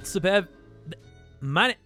What's up, Ev? My,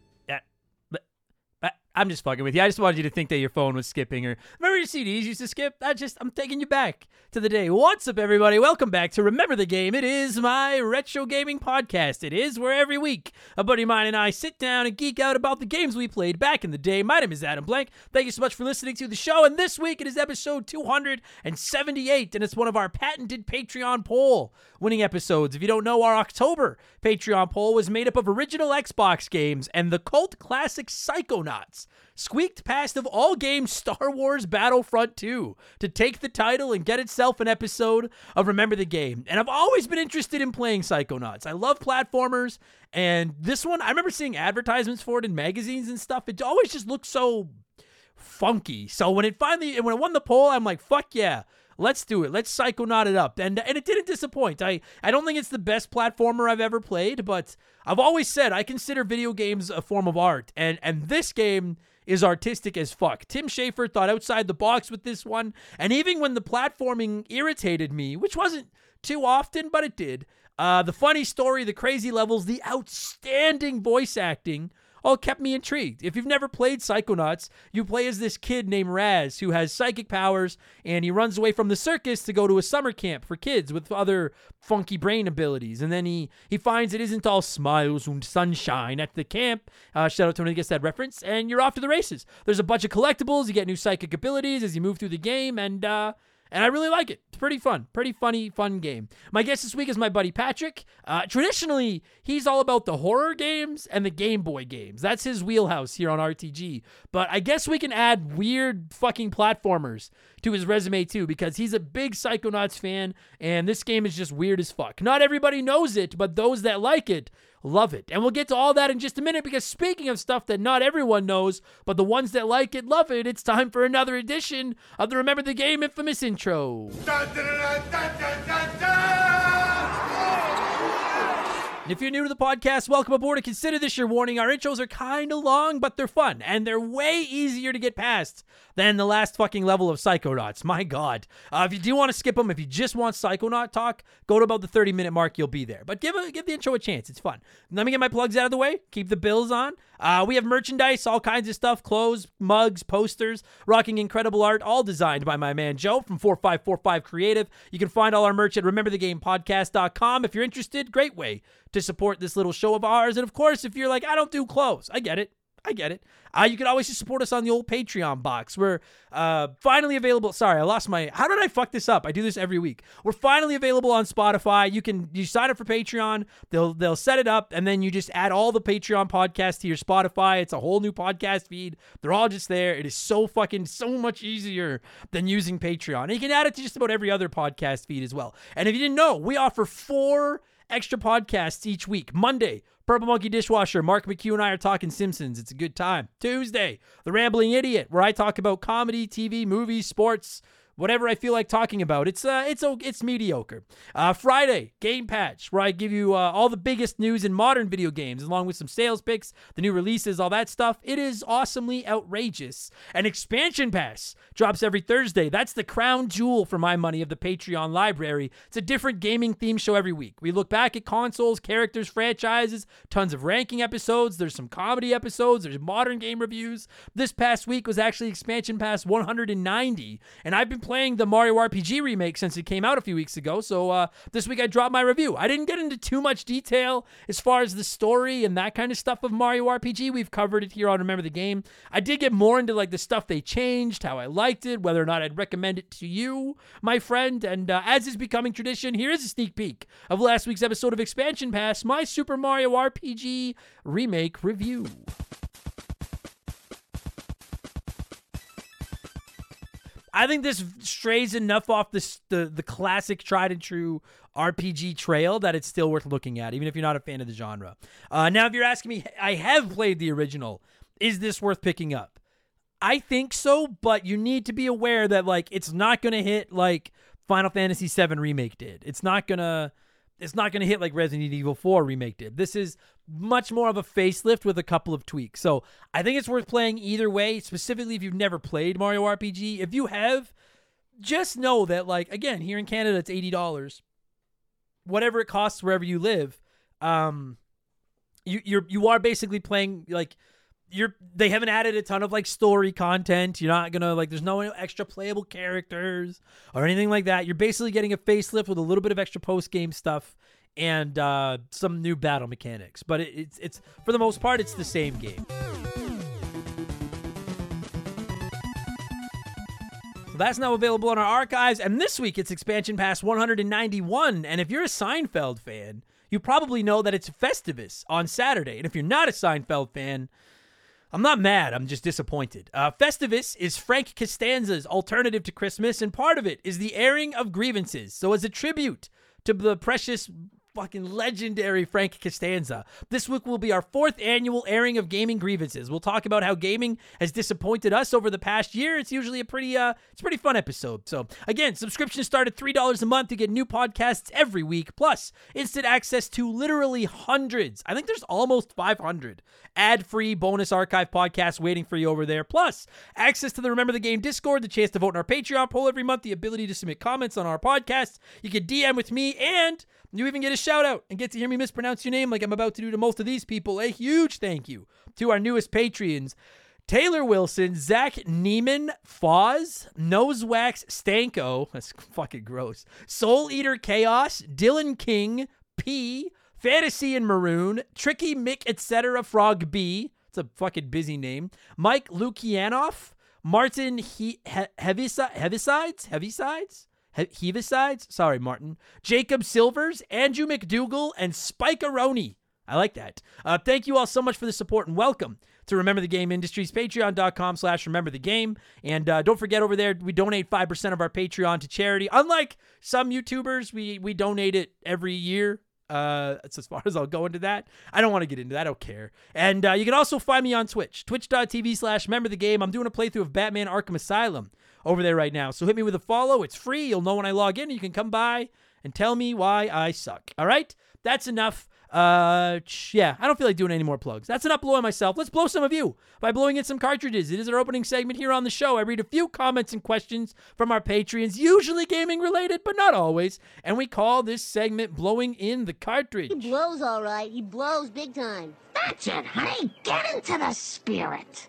I'm just fucking with you. I just wanted you to think that your phone was skipping or remember your CDs used to skip. I just I'm taking you back to the day. What's up, everybody? Welcome back to Remember the Game. It is my retro gaming podcast. It is where every week a buddy of mine and I sit down and geek out about the games we played back in the day. My name is Adam Blank. Thank you so much for listening to the show. And this week it is episode 278, and it's one of our patented Patreon poll winning episodes. If you don't know, our October Patreon poll was made up of original Xbox games and the cult classic Psychonauts squeaked past of all games Star Wars Battlefront 2 to take the title and get itself an episode of Remember the Game. And I've always been interested in playing Psychonauts. I love platformers, and this one, I remember seeing advertisements for it in magazines and stuff. It always just looked so funky. So when it finally, when it won the poll, I'm like, fuck yeah. Let's do it. Let's psychonaut it up. And and it didn't disappoint. I, I don't think it's the best platformer I've ever played, but I've always said I consider video games a form of art. And and this game is artistic as fuck. Tim Schafer thought outside the box with this one, and even when the platforming irritated me, which wasn't too often, but it did, uh, the funny story, the crazy levels, the outstanding voice acting all kept me intrigued. If you've never played Psychonauts, you play as this kid named Raz who has psychic powers and he runs away from the circus to go to a summer camp for kids with other funky brain abilities. And then he, he finds it isn't all smiles and sunshine at the camp. Uh, shout out to anyone gets that reference. And you're off to the races. There's a bunch of collectibles. You get new psychic abilities as you move through the game. And, uh, and I really like it. It's pretty fun, pretty funny, fun game. My guest this week is my buddy Patrick. Uh, traditionally, he's all about the horror games and the Game Boy games. That's his wheelhouse here on RTG. But I guess we can add weird fucking platformers to his resume too, because he's a big Psychonauts fan, and this game is just weird as fuck. Not everybody knows it, but those that like it love it. And we'll get to all that in just a minute because speaking of stuff that not everyone knows, but the ones that like it love it, it's time for another edition of the Remember the Game infamous intro. If you're new to the podcast, welcome aboard and consider this your warning. Our intros are kind of long, but they're fun, and they're way easier to get past than the last fucking level of Psychonauts. My God. Uh, if you do want to skip them, if you just want Psychonaut talk, go to about the 30 minute mark, you'll be there. But give, a, give the intro a chance. It's fun. Let me get my plugs out of the way, keep the bills on. Uh, we have merchandise, all kinds of stuff clothes, mugs, posters, rocking incredible art, all designed by my man Joe from 4545 Creative. You can find all our merch at rememberthegamepodcast.com. If you're interested, great way to support this little show of ours. And of course, if you're like, I don't do clothes, I get it. I get it. Uh, you can always just support us on the old Patreon box. We're uh, finally available. Sorry, I lost my. How did I fuck this up? I do this every week. We're finally available on Spotify. You can you sign up for Patreon. They'll they'll set it up, and then you just add all the Patreon podcasts to your Spotify. It's a whole new podcast feed. They're all just there. It is so fucking so much easier than using Patreon. And you can add it to just about every other podcast feed as well. And if you didn't know, we offer four extra podcasts each week. Monday, Purple Monkey Dishwasher, Mark McHugh and I are talking Simpsons. It's a good time. Tuesday, The Rambling Idiot, where I talk about comedy, TV, movies, sports, whatever I feel like talking about. It's uh, it's it's mediocre. Uh, Friday, Game Patch, where I give you uh, all the biggest news in modern video games, along with some sales picks, the new releases, all that stuff. It is awesomely outrageous. An expansion pass drops every Thursday. That's the crown jewel for my money of the Patreon library. It's a different gaming theme show every week. We look back at consoles, characters, franchises, tons of ranking episodes. There's some comedy episodes. There's modern game reviews. This past week was actually expansion pass 190, and I've been playing the Mario RPG remake since it came out a few weeks ago. So uh, this week I dropped my review. I didn't get into too much detail as far as the story and that kind of stuff of Mario RPG. We've covered it here on Remember the Game. I did get more into like the stuff they changed, how I liked it, whether or not I'd recommend it to you, my friend. And uh, as is becoming tradition, here is a sneak peek of last week's episode of Expansion Pass, my Super Mario RPG remake review. I think this strays enough off the, the the classic tried and true RPG trail that it's still worth looking at, even if you're not a fan of the genre. Uh, now, if you're asking me, I have played the original. Is this worth picking up? I think so, but you need to be aware that like it's not to hit like Final Fantasy VII remake did. It's not gonna it's not to hit like Resident Evil 4 remake did. This is much more of a facelift with a couple of tweaks. So I think it's worth playing either way, specifically if you've never played Mario RPG. If you have, just know that, like, again, here in Canada, it's $80. Whatever it costs wherever you live, um, you, you're, you are basically playing, like, you're they haven't added a ton of like story content. You're not gonna like there's no extra playable characters or anything like that. You're basically getting a facelift with a little bit of extra post game stuff and uh, some new battle mechanics. But it, it's it's for the most part it's the same game. So that's now available in our archives. And this week it's expansion pass 191. And if you're a Seinfeld fan, you probably know that it's Festivus on Saturday. And if you're not a Seinfeld fan, I'm not mad. I'm just disappointed. Uh, Festivus is Frank Costanza's alternative to Christmas, and part of it is the airing of grievances. So, as a tribute to the precious fucking legendary Frank Costanza. This week will be our fourth annual airing of gaming grievances. We'll talk about how gaming has disappointed us over the past year. It's usually a pretty uh it's a pretty fun episode. So again, subscriptions start at $3 a month to get new podcasts every week, plus instant access to literally hundreds. I think there's almost 500 ad-free bonus archive podcasts waiting for you over there. Plus, access to the Remember the Game Discord, the chance to vote in our Patreon poll every month, the ability to submit comments on our podcast. You can DM with me and you even get a shout out and get to hear me mispronounce your name like I'm about to do to most of these people. A huge thank you to our newest Patreons. Taylor Wilson, Zach Neiman, Foz, Nosewax Stanko, that's fucking gross, Soul Eater Chaos, Dylan King, P, Fantasy and Maroon, Tricky Mick, etc., Frog B, it's a fucking busy name, Mike Lukianoff, Martin he- he- Heavisides, Heavisides, Heavisides, Heavisides, sorry, Martin, Jacob Silvers, Andrew McDougal, and Spikeroni. I like that. Uh, thank you all so much for the support and welcome to Remember the Game Industries, patreon.com slash remember the game. And uh, don't forget over there, we donate 5% of our Patreon to charity. Unlike some YouTubers, we, we donate it every year. Uh, that's as far as I'll go into that. I don't want to get into that. I don't care. And uh, you can also find me on Twitch, twitch.tv slash remember the game. I'm doing a playthrough of Batman Arkham Asylum over there right now. So hit me with a follow. It's free. You'll know when I log in. You can come by and tell me why I suck. All right? That's enough. Uh, yeah, I don't feel like doing any more plugs. That's enough blowing myself. Let's blow some of you by blowing in some cartridges. It is our opening segment here on the show. I read a few comments and questions from our Patreons, usually gaming related, but not always. And we call this segment Blowing in the Cartridge. He blows all right. He blows big time. That's it, honey. Get into the spirit.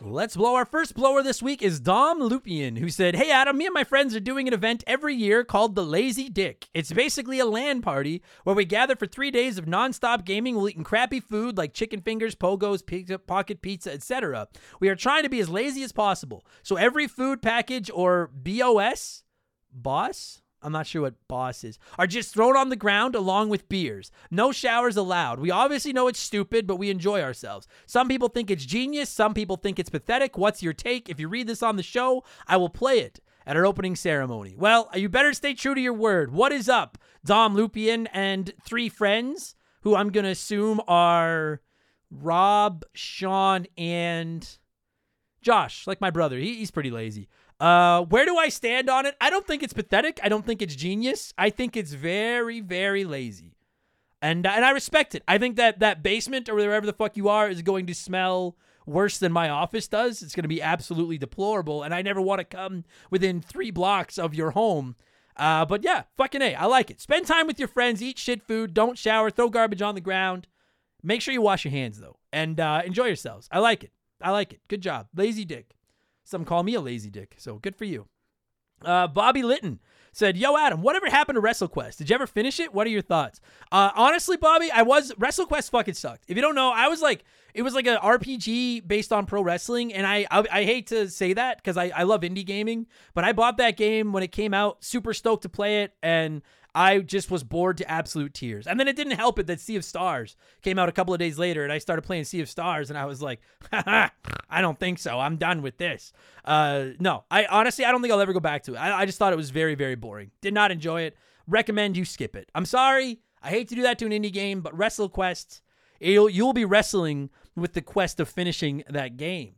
Let's blow. Our first blower this week is Dom Lupian, who said, Hey Adam, me and my friends are doing an event every year called the Lazy Dick. It's basically a LAN party where we gather for three days of nonstop gaming while eating crappy food like chicken fingers, pogos, pizza, pocket pizza, etc. We are trying to be as lazy as possible. So every food package or BOS, boss? I'm not sure what boss is, are just thrown on the ground along with beers. No showers allowed. We obviously know it's stupid, but we enjoy ourselves. Some people think it's genius, some people think it's pathetic. What's your take? If you read this on the show, I will play it at our opening ceremony. Well, you better stay true to your word. What is up, Dom Lupian and three friends who I'm going to assume are Rob, Sean, and Josh, like my brother. He, he's pretty lazy. Uh, where do I stand on it? I don't think it's pathetic. I don't think it's genius. I think it's very, very lazy, and and I respect it. I think that that basement or wherever the fuck you are is going to smell worse than my office does. It's going to be absolutely deplorable, and I never want to come within three blocks of your home. Uh, but yeah, fucking a, I like it. Spend time with your friends, eat shit food, don't shower, throw garbage on the ground. Make sure you wash your hands though, and uh, enjoy yourselves. I like it. I like it. Good job, lazy dick. Some call me a lazy dick, so good for you. Uh, Bobby Litton said, "Yo, Adam, whatever happened to WrestleQuest? Did you ever finish it? What are your thoughts?" Uh, honestly, Bobby, I was WrestleQuest fucking sucked. If you don't know, I was like, it was like an RPG based on pro wrestling, and I I, I hate to say that because I I love indie gaming, but I bought that game when it came out, super stoked to play it, and I just was bored to absolute tears. And then it didn't help it that Sea of Stars came out a couple of days later, and I started playing Sea of Stars, and I was like, I don't think so. I'm done with this. Uh, no, I honestly, I don't think I'll ever go back to it. I, I just thought it was very, very boring. Did not enjoy it. Recommend you skip it. I'm sorry. I hate to do that to an indie game, but WrestleQuest, you'll, you'll be wrestling with the quest of finishing that game.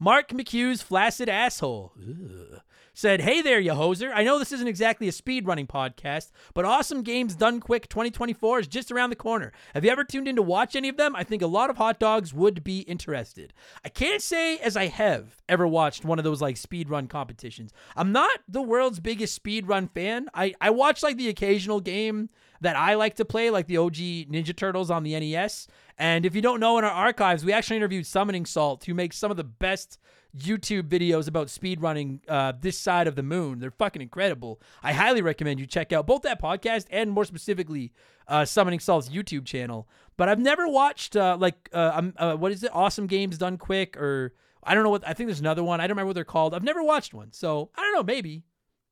Mark McHugh's flaccid asshole. Ugh said, Hey there, you hoser. I know this isn't exactly a speed running podcast, but Awesome Games Done Quick 2024 is just around the corner. Have you ever tuned in to watch any of them? I think a lot of hot dogs would be interested. I can't say as I have ever watched one of those like speed run competitions. I'm not the world's biggest speed run fan. I, I watch like the occasional game that I like to play, like the OG Ninja Turtles on the NES. And if you don't know, in our archives, we actually interviewed Summoning Salt, who makes some of the best YouTube videos about speedrunning uh, this side of the moon. They're fucking incredible. I highly recommend you check out both that podcast and more specifically uh, Summoning Salt's YouTube channel. But I've never watched uh, like uh, um, uh, what is it? Awesome Games Done Quick or I don't know what I think there's another one. I don't remember what they're called. I've never watched one, so I don't know. Maybe,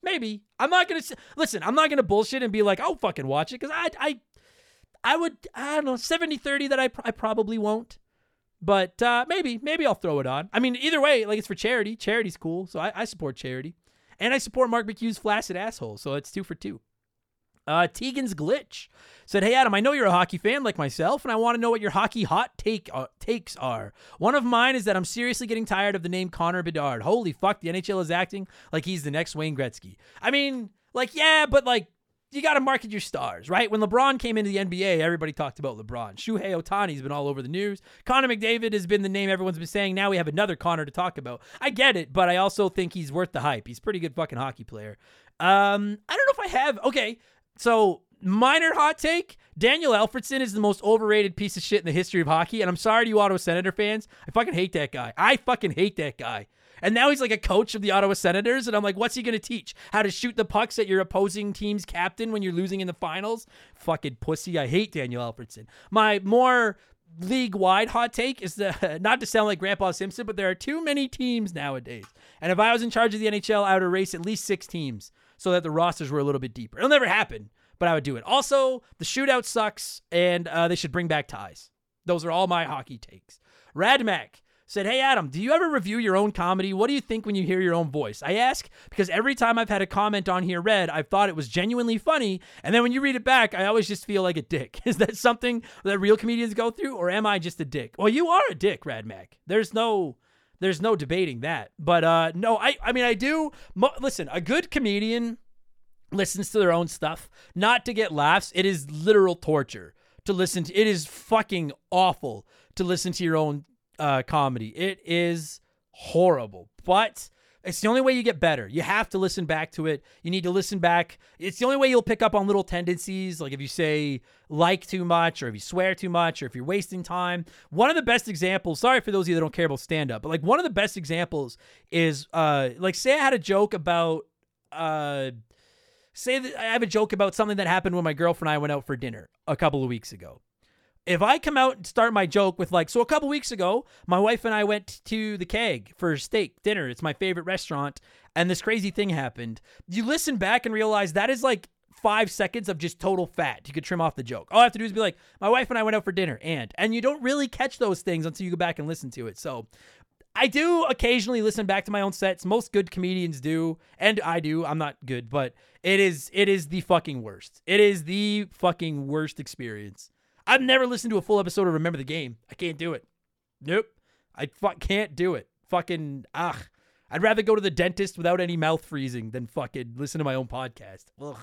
maybe I'm not gonna listen. I'm not gonna bullshit and be like, I'll fucking watch it because I I I would I don't know 70-30 that I I probably won't. But uh, maybe, maybe I'll throw it on. I mean, either way, like it's for charity. Charity's cool, so I, I support charity, and I support Mark McHugh's flaccid asshole. So it's two for two. Uh, Tegan's glitch said, "Hey Adam, I know you're a hockey fan like myself, and I want to know what your hockey hot take uh, takes are. One of mine is that I'm seriously getting tired of the name Connor Bedard. Holy fuck, the NHL is acting like he's the next Wayne Gretzky. I mean, like yeah, but like you got to market your stars, right? When LeBron came into the NBA, everybody talked about LeBron. Shohei Ohtani's been all over the news. Connor McDavid has been the name everyone's been saying. Now we have another Connor to talk about. I get it, but I also think he's worth the hype. He's a pretty good fucking hockey player. Um, I don't know if I have. Okay, so minor hot take: Daniel Alfredsson is the most overrated piece of shit in the history of hockey. And I'm sorry to you Ottawa Senator fans. I fucking hate that guy. I fucking hate that guy. And now he's like a coach of the Ottawa Senators. And I'm like, what's he going to teach? How to shoot the pucks at your opposing team's captain when you're losing in the finals? Fucking pussy. I hate Daniel Alfredsson. My more league wide hot take is the not to sound like Grandpa Simpson, but there are too many teams nowadays. And if I was in charge of the NHL, I would erase at least six teams so that the rosters were a little bit deeper. It'll never happen, but I would do it. Also, the shootout sucks, and uh, they should bring back ties. Those are all my hockey takes. Radmac said, Hey, Adam, do you ever review your own comedy? What do you think when you hear your own voice? I ask because every time I've had a comment on here read, I've thought it was genuinely funny. And then when you read it back, I always just feel like a dick. Is that something that real comedians go through, or am I just a dick? Well, you are a dick, Radmac. There's no. There's no debating that. But uh no, I I mean I do mo- listen, a good comedian listens to their own stuff, not to get laughs. It is literal torture to listen to. It is fucking awful to listen to your own uh, comedy. It is horrible, but it's the only way you get better. You have to listen back to it. You need to listen back. It's the only way you'll pick up on little tendencies, like if you say like too much, or if you swear too much, or if you're wasting time. One of the best examples, sorry for those of you that don't care about stand up, but like one of the best examples is uh like say I had a joke about uh say that I have a joke about something that happened when my girlfriend and I went out for dinner a couple of weeks ago. If I come out and start my joke with like, so a couple weeks ago, my wife and I went to the keg for steak dinner. It's my favorite restaurant, and this crazy thing happened. You listen back and realize that is like five seconds of just total fat. You could trim off the joke. All I have to do is be like, my wife and I went out for dinner, and and you don't really catch those things until you go back and listen to it. So I do occasionally listen back to my own sets. Most good comedians do, and I do. I'm not good, but it is it is the fucking worst. It is the fucking worst experience. I've never listened to a full episode of Remember the Game. I can't do it. Nope. I fuck can't do it. Fucking ugh. I'd rather go to the dentist without any mouth freezing than fucking listen to my own podcast. Ugh.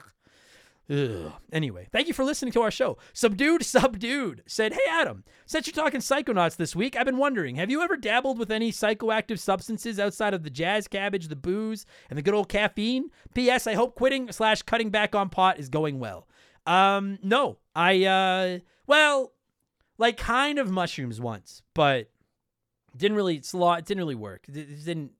Ugh. Anyway, thank you for listening to our show. Subdued Subdued said, Hey Adam, since you're talking psychonauts this week, I've been wondering, have you ever dabbled with any psychoactive substances outside of the jazz cabbage, the booze, and the good old caffeine? P.S. I hope quitting slash cutting back on pot is going well. Um, no. I uh well, like kind of mushrooms once, but didn't really it's a lot it didn't really work. It, didn't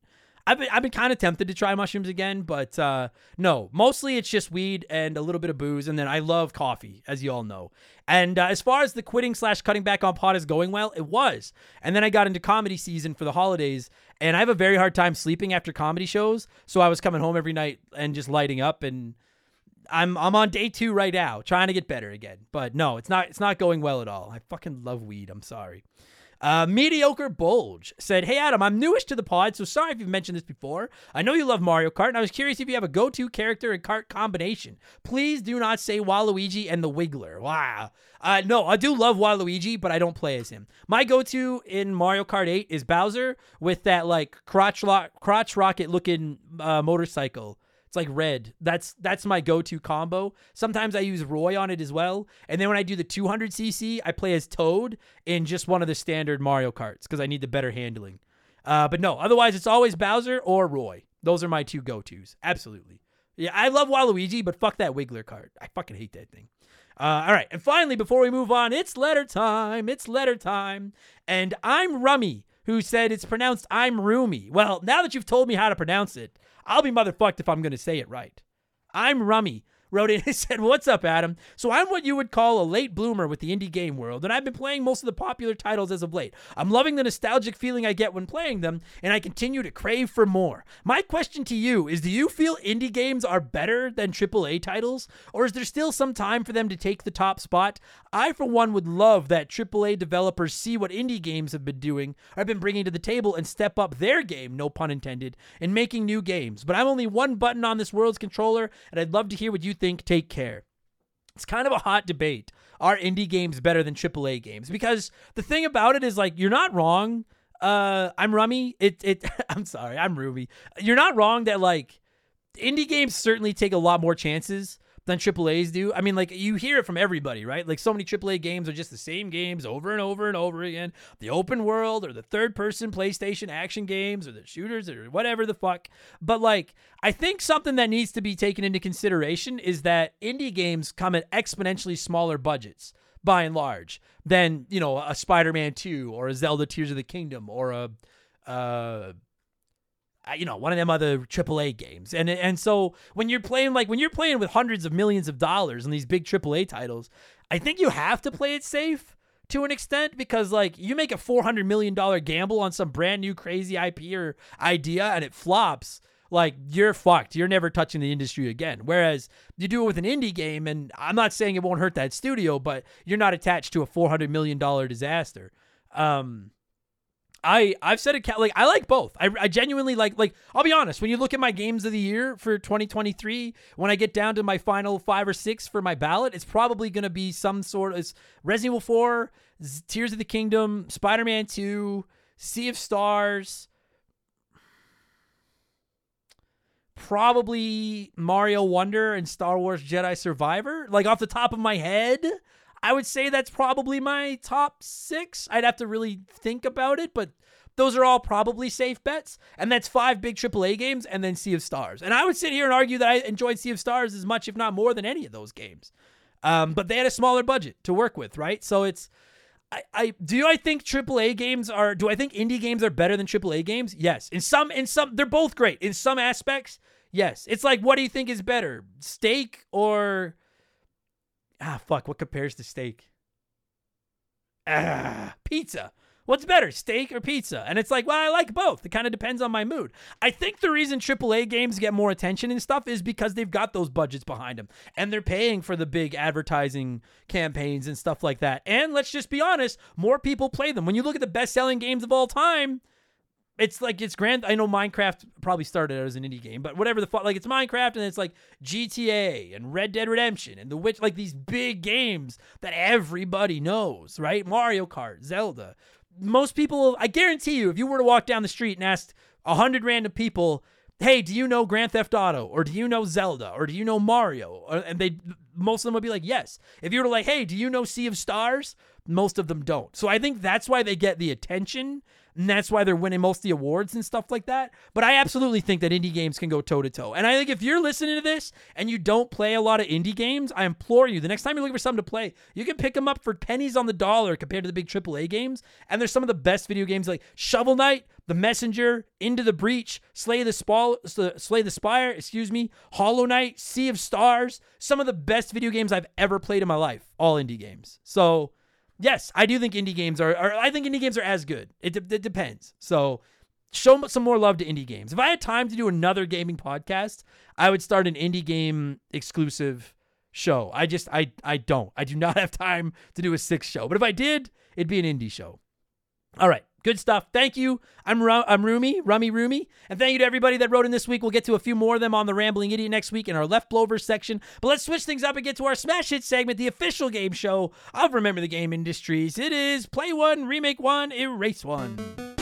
I've been I've been kind of tempted to try mushrooms again, but uh, no. Mostly it's just weed and a little bit of booze, and then I love coffee, as you all know. And uh, as far as the quitting slash cutting back on pot is going, well, it was. And then I got into comedy season for the holidays, and I have a very hard time sleeping after comedy shows. So I was coming home every night and just lighting up, and I'm I'm on day two right now, trying to get better again. But no, it's not it's not going well at all. I fucking love weed. I'm sorry. Uh, Mediocre Bulge said, Hey Adam, I'm newish to the pod, so sorry if you've mentioned this before. I know you love Mario Kart, and I was curious if you have a go to character and kart combination. Please do not say Waluigi and the Wiggler. Wow. Uh, no, I do love Waluigi, but I don't play as him. My go to in Mario Kart 8 is Bowser with that like crotch, lo- crotch rocket looking uh, motorcycle. It's like red. That's that's my go-to combo. Sometimes I use Roy on it as well. And then when I do the 200cc, I play as Toad in just one of the standard Mario Karts because I need the better handling. Uh, but no, otherwise it's always Bowser or Roy. Those are my two go-tos. Absolutely. Yeah, I love Waluigi, but fuck that Wiggler card. I fucking hate that thing. Uh, all right, and finally, before we move on, it's letter time. It's letter time, and I'm Rummy, who said it's pronounced I'm Roomy. Well, now that you've told me how to pronounce it, I'll be motherfucked if I'm going to say it right. I'm Rummy. Wrote in and said, What's up, Adam? So I'm what you would call a late bloomer with the indie game world, and I've been playing most of the popular titles as of late. I'm loving the nostalgic feeling I get when playing them, and I continue to crave for more. My question to you is Do you feel indie games are better than AAA titles, or is there still some time for them to take the top spot? I, for one, would love that AAA developers see what indie games have been doing, or have been bringing to the table, and step up their game, no pun intended, in making new games. But I'm only one button on this world's controller, and I'd love to hear what you think. Take care. It's kind of a hot debate. Are indie games better than AAA games? Because the thing about it is, like, you're not wrong. Uh, I'm Rummy. It, it. I'm sorry. I'm Ruby. You're not wrong that like indie games certainly take a lot more chances than AAA's do. I mean, like you hear it from everybody, right? Like so many AAA games are just the same games over and over and over again. The open world or the third person PlayStation action games or the shooters or whatever the fuck. But like, I think something that needs to be taken into consideration is that indie games come at exponentially smaller budgets by and large than, you know, a Spider-Man 2 or a Zelda Tears of the Kingdom or a uh you know, one of them other AAA games. And and so when you're playing like when you're playing with hundreds of millions of dollars on these big AAA titles, I think you have to play it safe to an extent because like you make a 400 million dollar gamble on some brand new crazy IP or idea and it flops, like you're fucked. You're never touching the industry again. Whereas you do it with an indie game and I'm not saying it won't hurt that studio, but you're not attached to a 400 million dollar disaster. Um I I've said it like I like both. I, I genuinely like like I'll be honest. When you look at my games of the year for 2023, when I get down to my final five or six for my ballot, it's probably to be some sort of Resident Evil 4, Tears of the Kingdom, Spider Man 2, Sea of Stars. probably Mario Wonder and Star Wars Jedi Survivor. Like off the top of my head, I would say that's probably my top six. I'd have to really think about it, but those are all probably safe bets. And that's five big AAA games and then Sea of Stars. And I would sit here and argue that I enjoyed Sea of Stars as much, if not more, than any of those games. Um, but they had a smaller budget to work with, right? So it's. I, I do I think AAA games are do I think indie games are better than AAA games? Yes. In some in some they're both great. In some aspects, yes. It's like what do you think is better? Steak or ah fuck, what compares to steak? Ah, pizza. What's better, steak or pizza? And it's like, well, I like both. It kind of depends on my mood. I think the reason AAA games get more attention and stuff is because they've got those budgets behind them and they're paying for the big advertising campaigns and stuff like that. And let's just be honest, more people play them. When you look at the best selling games of all time, it's like it's grand. I know Minecraft probably started as an indie game, but whatever the fuck, like it's Minecraft and it's like GTA and Red Dead Redemption and The Witch, like these big games that everybody knows, right? Mario Kart, Zelda, most people, I guarantee you, if you were to walk down the street and ask a hundred random people, "Hey, do you know Grand Theft Auto, or do you know Zelda, or do you know Mario?" and they, most of them would be like, "Yes." If you were to like, "Hey, do you know Sea of Stars?" Most of them don't. So I think that's why they get the attention and that's why they're winning most of the awards and stuff like that. But I absolutely think that indie games can go toe to toe. And I think if you're listening to this and you don't play a lot of indie games, I implore you, the next time you're looking for something to play, you can pick them up for pennies on the dollar compared to the big AAA games. And there's some of the best video games like Shovel Knight, The Messenger, Into the Breach, Slay the Spall, Slay the Spire, excuse me, Hollow Knight, Sea of Stars, some of the best video games I've ever played in my life, all indie games. So yes, I do think indie games are, are I think indie games are as good. It, de- it depends. So show some more love to indie games. If I had time to do another gaming podcast, I would start an indie game exclusive show. I just I I don't. I do not have time to do a six show. But if I did, it'd be an indie show. All right. Good stuff. Thank you. I'm Ru- I'm Rumi, Rummy Rumi, and thank you to everybody that wrote in this week. We'll get to a few more of them on the Rambling Idiot next week in our Left Blover section. But let's switch things up and get to our Smash Hit segment, the official game show of Remember the Game Industries. It is Play One, Remake One, Erase One.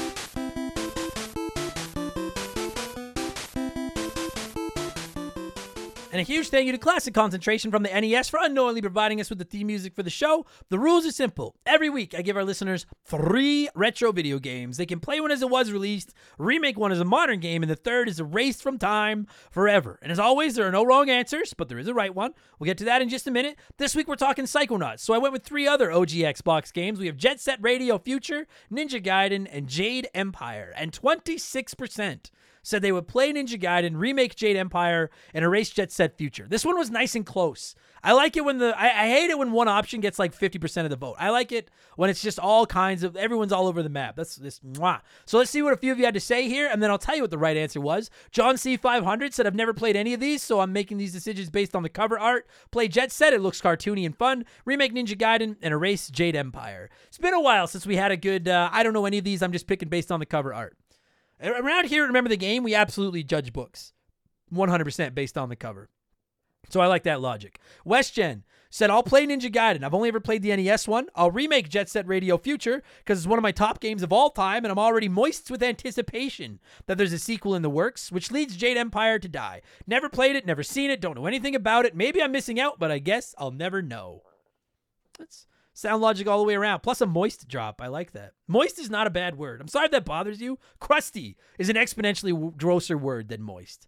And a huge thank you to Classic Concentration from the NES for unknowingly providing us with the theme music for the show. The rules are simple. Every week, I give our listeners three retro video games. They can play one as it was released, remake one as a modern game, and the third is erased from time forever. And as always, there are no wrong answers, but there is a right one. We'll get to that in just a minute. This week, we're talking Psychonauts. So I went with three other OG Xbox games. We have Jet Set Radio Future, Ninja Gaiden, and Jade Empire. And 26% said they would play Ninja Gaiden, remake Jade Empire, and erase Jet Set Future. This one was nice and close. I like it when the I, I hate it when one option gets like 50% of the vote. I like it when it's just all kinds of everyone's all over the map. That's this mwah. So let's see what a few of you had to say here, and then I'll tell you what the right answer was. John C500 said I've never played any of these, so I'm making these decisions based on the cover art. Play Jet Set, it looks cartoony and fun. Remake Ninja Gaiden and erase Jade Empire. It's been a while since we had a good uh, I don't know any of these, I'm just picking based on the cover art. Around here, remember the game, we absolutely judge books 100% based on the cover. So I like that logic. WestGen said, I'll play Ninja Gaiden. I've only ever played the NES one. I'll remake Jet Set Radio Future because it's one of my top games of all time, and I'm already moist with anticipation that there's a sequel in the works, which leads Jade Empire to die. Never played it, never seen it, don't know anything about it. Maybe I'm missing out, but I guess I'll never know. That's Sound logic all the way around. Plus a moist drop. I like that. Moist is not a bad word. I'm sorry if that bothers you. Crusty is an exponentially grosser word than moist.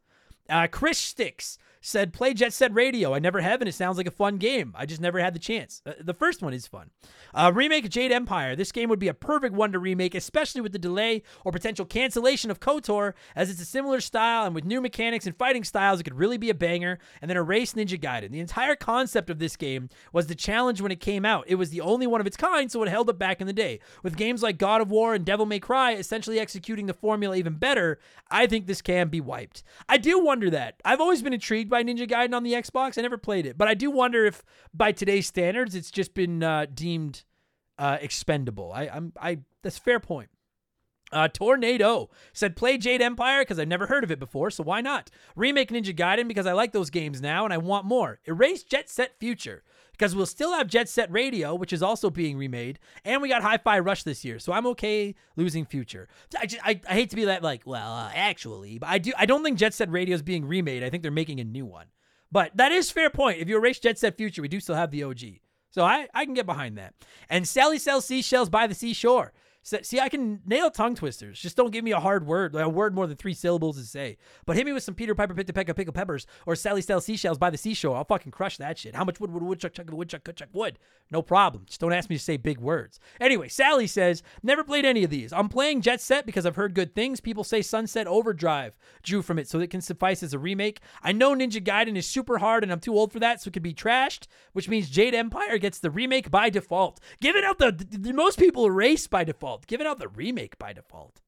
Uh, Chris Sticks said, Play Jet Set Radio. I never have, and it sounds like a fun game. I just never had the chance. Uh, the first one is fun. Uh, remake Jade Empire. This game would be a perfect one to remake, especially with the delay or potential cancellation of KOTOR, as it's a similar style and with new mechanics and fighting styles, it could really be a banger. And then erase Ninja Gaiden. The entire concept of this game was the challenge when it came out. It was the only one of its kind, so it held up back in the day. With games like God of War and Devil May Cry essentially executing the formula even better, I think this can be wiped. I do wonder that. I've always been intrigued by Ninja Gaiden on the Xbox. I never played it, but I do wonder if by today's standards, it's just been uh, deemed uh, expendable. I, I'm, I that's fair point. Uh, Tornado said, play Jade Empire because I've never heard of it before, so why not? Remake Ninja Gaiden because I like those games now and I want more. Erase Jet Set Future because we'll still have Jet Set Radio, which is also being remade, and we got Hi Fi Rush this year. So I'm okay losing Future. I, just, I, I hate to be that, like, well, uh, actually, but I, do, I don't think Jet Set Radio is being remade. I think they're making a new one. But that is fair point. If you erase Jet Set Future, we do still have the OG. So I, I can get behind that. And Sally sells seashells by the seashore. See, I can nail tongue twisters. Just don't give me a hard word, like a word more than three syllables to say. But hit me with some Peter Piper Pick to Peck of Pickle Peppers or Sally Style Seashells by the Seashore. I'll fucking crush that shit. How much wood would a woodchuck chuck a woodchuck woodchuck wood? No problem. Just don't ask me to say big words. Anyway, Sally says, never played any of these. I'm playing Jet Set because I've heard good things. People say Sunset Overdrive drew from it, so it can suffice as a remake. I know Ninja Gaiden is super hard and I'm too old for that, so it could be trashed, which means Jade Empire gets the remake by default. Giving out the, the, the most people erase by default. Giving out the remake by default.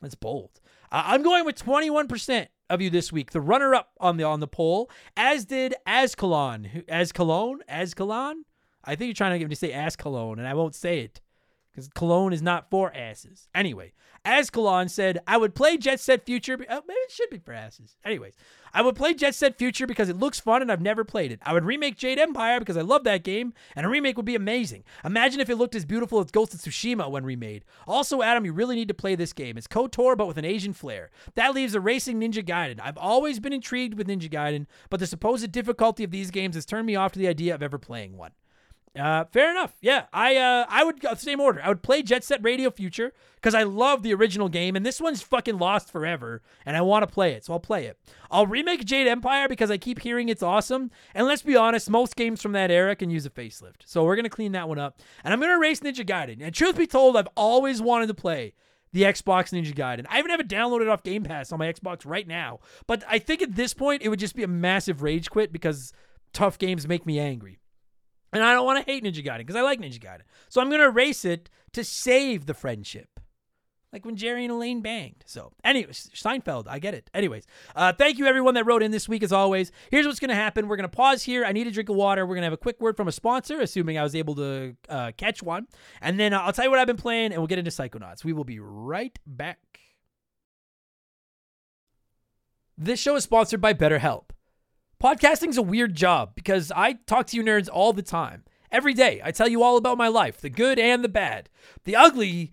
That's bold. Uh, I'm going with 21% of you this week, the runner up on the on the poll, as did Ascalon. Ascalon? Ascalon? I think you're trying to get me to say Ascalon, and I won't say it because cologne is not for asses. Anyway, as Cologne said, I would play Jet Set Future. be- Oh, maybe it should be for asses. Anyways, I would play Jet Set Future because it looks fun and I've never played it. I would remake Jade Empire because I love that game, and a remake would be amazing. Imagine if it looked as beautiful as Ghost of Tsushima when remade. Also, Adam, you really need to play this game. It's KOTOR, but with an Asian flair. That leaves a racing Ninja Gaiden. I've always been intrigued with Ninja Gaiden, but the supposed difficulty of these games has turned me off to the idea of ever playing one. Uh, fair enough. Yeah, I uh, I would go same order. I would play Jet Set Radio Future because I love the original game, and this one's fucking lost forever, and I want to play it, so I'll play it. I'll remake Jade Empire because I keep hearing it's awesome, and let's be honest, most games from that era can use a facelift, so we're gonna clean that one up, and I'm gonna erase Ninja Gaiden. And truth be told, I've always wanted to play the Xbox Ninja Gaiden. I even have it downloaded off Game Pass on my Xbox right now, but I think at this point it would just be a massive rage quit because tough games make me angry. And I don't want to hate Ninja Gaiden because I like Ninja Gaiden. So I'm going to erase it to save the friendship. Like when Jerry and Elaine banged. So, anyways, Seinfeld, I get it. Anyways, uh, thank you everyone that wrote in this week as always. Here's what's going to happen. We're going to pause here. I need a drink of water. We're going to have a quick word from a sponsor, assuming I was able to uh, catch one. And then I'll tell you what I've been playing and we'll get into Psychonauts. We will be right back. This show is sponsored by BetterHelp. Podcasting's a weird job because I talk to you nerds all the time. Every day, I tell you all about my life, the good and the bad. The ugly,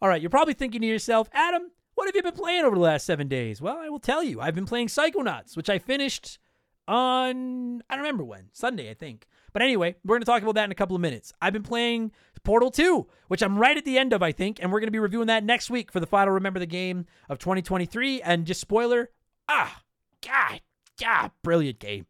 All right, you're probably thinking to yourself, Adam, what have you been playing over the last seven days? Well, I will tell you. I've been playing Psychonauts, which I finished on, I don't remember when, Sunday, I think. But anyway, we're going to talk about that in a couple of minutes. I've been playing Portal 2, which I'm right at the end of, I think, and we're going to be reviewing that next week for the final Remember the Game of 2023. And just spoiler, ah, God, God, brilliant game.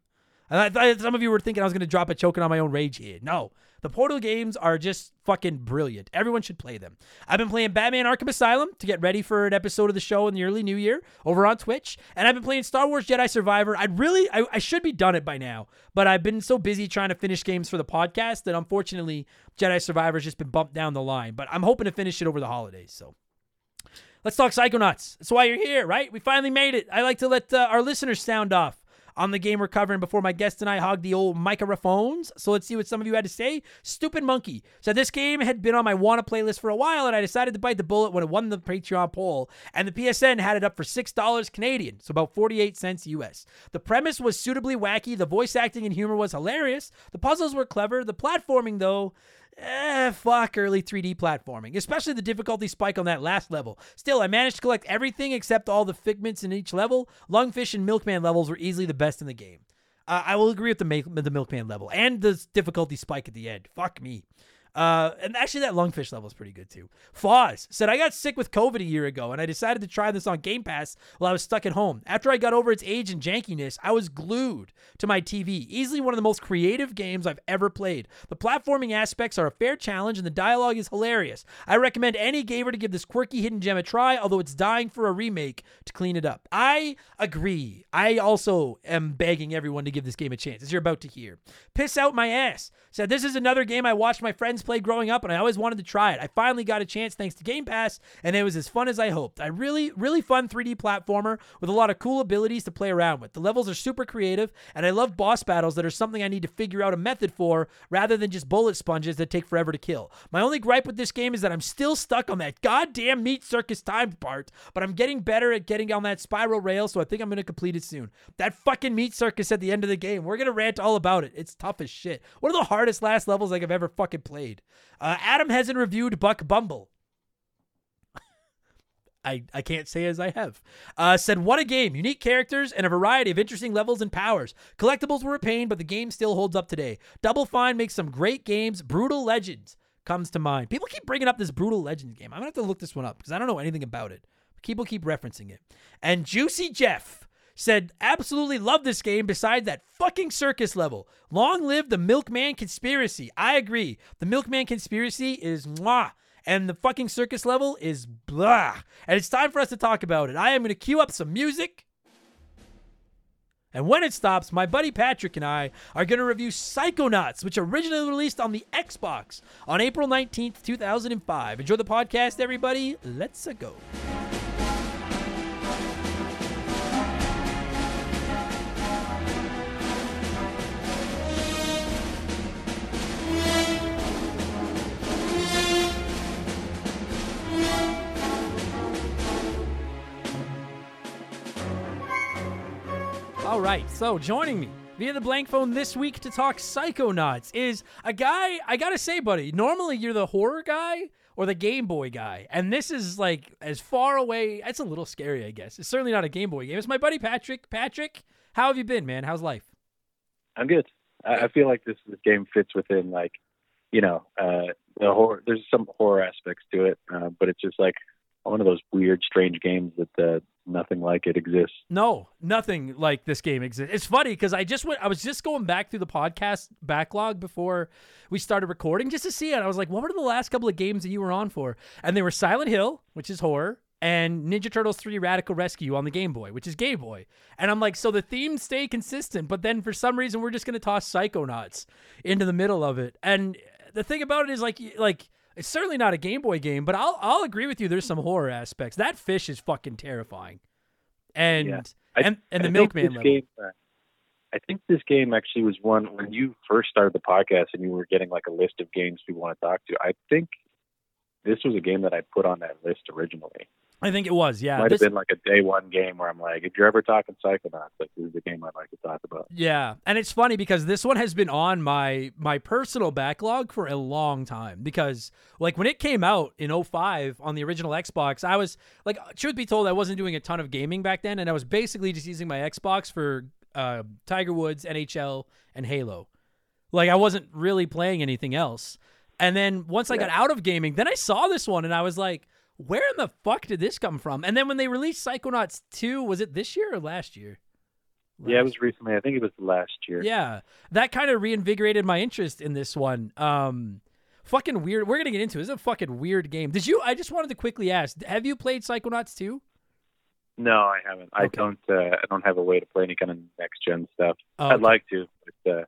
I thought some of you were thinking I was going to drop a choking on my own rage here. No, the Portal games are just fucking brilliant. Everyone should play them. I've been playing Batman Arkham Asylum to get ready for an episode of the show in the early new year over on Twitch. And I've been playing Star Wars Jedi Survivor. I'd really, I, I should be done it by now, but I've been so busy trying to finish games for the podcast that unfortunately Jedi Survivor's just been bumped down the line. But I'm hoping to finish it over the holidays. So. Let's talk Psychonauts. That's why you're here, right? We finally made it. I like to let uh, our listeners sound off. On the game we're covering before my guest and I hog the old microphones. So let's see what some of you had to say. Stupid Monkey said this game had been on my wanna playlist for a while, and I decided to bite the bullet when it won the Patreon poll. And the PSN had it up for six dollars Canadian, so about forty-eight cents US. The premise was suitably wacky. The voice acting and humor was hilarious. The puzzles were clever. The platforming, though. Eh, fuck early 3D platforming, especially the difficulty spike on that last level. Still, I managed to collect everything except all the figments in each level. Lungfish and Milkman levels were easily the best in the game. Uh, I will agree with the, the Milkman level and the difficulty spike at the end. Fuck me. Uh, and actually, that lungfish level is pretty good too. Foz said, I got sick with COVID a year ago and I decided to try this on Game Pass while I was stuck at home. After I got over its age and jankiness, I was glued to my TV. Easily one of the most creative games I've ever played. The platforming aspects are a fair challenge and the dialogue is hilarious. I recommend any gamer to give this quirky hidden gem a try, although it's dying for a remake to clean it up. I agree. I also am begging everyone to give this game a chance, as you're about to hear. Piss out my ass said, This is another game I watched my friends play growing up, and I always wanted to try it. I finally got a chance thanks to Game Pass, and it was as fun as I hoped. I really, really fun 3D platformer with a lot of cool abilities to play around with. The levels are super creative, and I love boss battles that are something I need to figure out a method for rather than just bullet sponges that take forever to kill. My only gripe with this game is that I'm still stuck on that goddamn meat circus time part, but I'm getting better at getting on that spiral rail, so I think I'm to complete it soon. That fucking meat circus at the end of the game, we're to rant all about it. It's tough as shit. One of the hardest last levels like I've ever fucking played. Uh, Adam hasn't reviewed Buck Bumble. I, I can't say as I have. Uh, said, what a game. Unique characters and a variety of interesting levels and powers. Collectibles were a pain, but the game still holds up today. Double Fine makes some great games. Brutal Legends comes to mind. People keep bringing up this Brutal Legends game. I'm going to have to look this one up because I don't know anything about it. People keep referencing it. And Juicy Jeff said, absolutely love this game besides that fucking circus level. Long live the Milkman Conspiracy. I agree. The Milkman Conspiracy is mwah. And the fucking circus level is blah. And it's time for us to talk about it. I am going to cue up some music. And when it stops, my buddy Patrick and I are going to review Psychonauts, which originally released on the Xbox on April 19th, 2005. Enjoy the podcast, everybody. Let's go. All right, so joining me via the blank phone this week to talk Psychonauts is a guy, I gotta say, buddy, normally you're the horror guy or the Game Boy guy, and this is like as far away, it's a little scary, I guess. It's certainly not a Game Boy game. It's my buddy Patrick. Patrick, how have you been, man? How's life? I'm good. I, I feel like this, this game fits within like, you know, uh, the horror. There's some horror aspects to it, uh, but it's just like one of those weird, strange games that uh, nothing like it exists. No, nothing like this game exists. It's funny because I just went. I was just going back through the podcast backlog before we started recording just to see it. I was like, what were the last couple of games that you were on for? And they were Silent Hill, which is horror, and Ninja Turtles 3 Radical Rescue on the Game Boy, which is Game Boy. And I'm like, so the themes stay consistent, but then for some reason we're just gonna toss Psychonauts into the middle of it. And the thing about it is like like it's certainly not a Game Boy game, but I'll I'll agree with you. There's some horror aspects. That fish is fucking terrifying, and Yeah. and and the Milkman level. Game, uh, I think this game actually was one when you first started the podcast and you were getting like a list of games we want to talk to. I think this was a game that I put on that list originally. I think it was. Yeah, Might this- have been like a day one game where I'm like, if you're ever talking Psychonauts, like this is the game I'd like to talk about. Yeah, and it's funny because this one has been on my my personal backlog for a long time because like when it came out in 05 on the original Xbox, I was like truth be told I wasn't doing a ton of gaming back then and I was basically just using my Xbox for uh, Tiger Woods, NHL, and Halo. Like I wasn't really playing anything else. And then once I got out of gaming, then I saw this one and I was like, where in the fuck did this come from? And then when they released Psychonauts 2, was it this year or last year? Yeah, it was recently. I think it was last year. yeah, that kind of reinvigorated my interest in this one. Um, fucking weird. We're gonna get into it. It's a fucking weird game. Did you? I just wanted to quickly ask: Have you played Psychonauts 2? No, I haven't. I don't. Uh, I don't have a way to play any kind of next gen stuff. Oh, I'd okay. like to, but uh,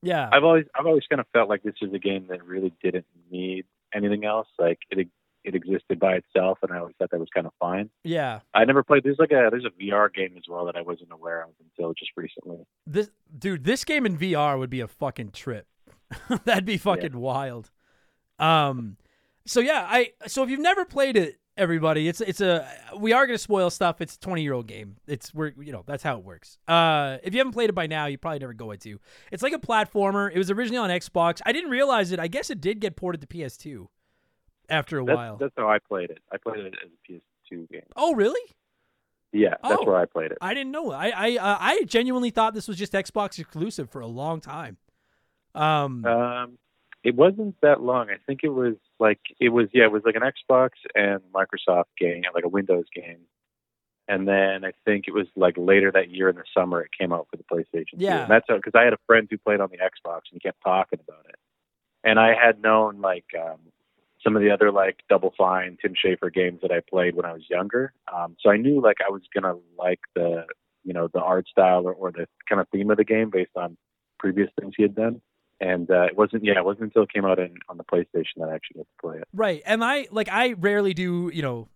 Yeah. I've always I've always kind of felt like this is a game that really didn't need anything else. Like it it existed by itself, and I always thought that was kind of fine. Yeah. I never played. There's like a there's a VR game as well that I wasn't aware of until just recently. This dude, this game in VR would be a fucking trip. That'd be fucking wild. Um so yeah, I so if you've never played it, everybody, it's it's a we are gonna spoil stuff. It's a twenty year old game. It's we're you know, that's how it works. Uh if you haven't played it by now, you probably never going to. It's like a platformer. It was originally on Xbox. I didn't realize it. I guess it did get ported to PS2 after a That's, while. that's how I played it. I played it as a PS2 game. oh really? Yeah, that's Oh. where I played it. I didn't know. I I uh, I genuinely thought this was just Xbox exclusive for a long time. Um, Um, it wasn't that long. I think it was like it was yeah, it was like an Xbox and Microsoft game, like a Windows game. And then I think it was like later that year in the summer it came out for the PlayStation. 2. Yeah. and that's because I had a friend who played on the Xbox and he kept talking about it. And I had known like um, some of the other like Double Fine, Tim Schafer games that I played when I was younger. Um, so I knew like I was gonna like the you know the art style or, or the kind of theme of the game based on previous things he had done. And uh, it wasn't yeah, it wasn't until it came out in, on the PlayStation that I actually got to play it. Right. And I like I rarely do, you know,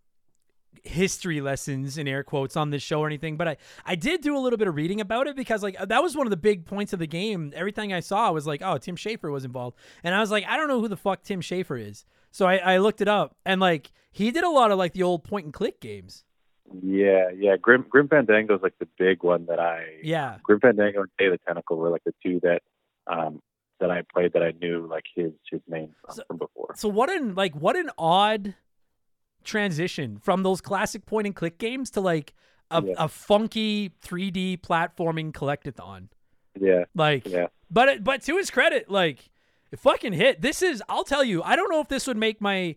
history lessons in air quotes on this show or anything, but I I did do a little bit of reading about it because like that was one of the big points of the game. Everything I saw was like, oh, Tim Schafer was involved. And I was like, I don't know who the fuck Tim Schafer is. So I, I looked it up and like he did a lot of like the old point and click games. Yeah, yeah. Grim Grim Fandango is like the big one that I Yeah. Grim Fandango and Day the Tentacle were like the two that um that I played that I knew like his his name from, So- from before. So what an like what an odd transition from those classic point and click games to like a, Yeah. a funky 3D platforming collectathon. Yeah, Like yeah. But it, but to his credit, like it fucking hit. This is I'll tell you. I don't know if this would make my.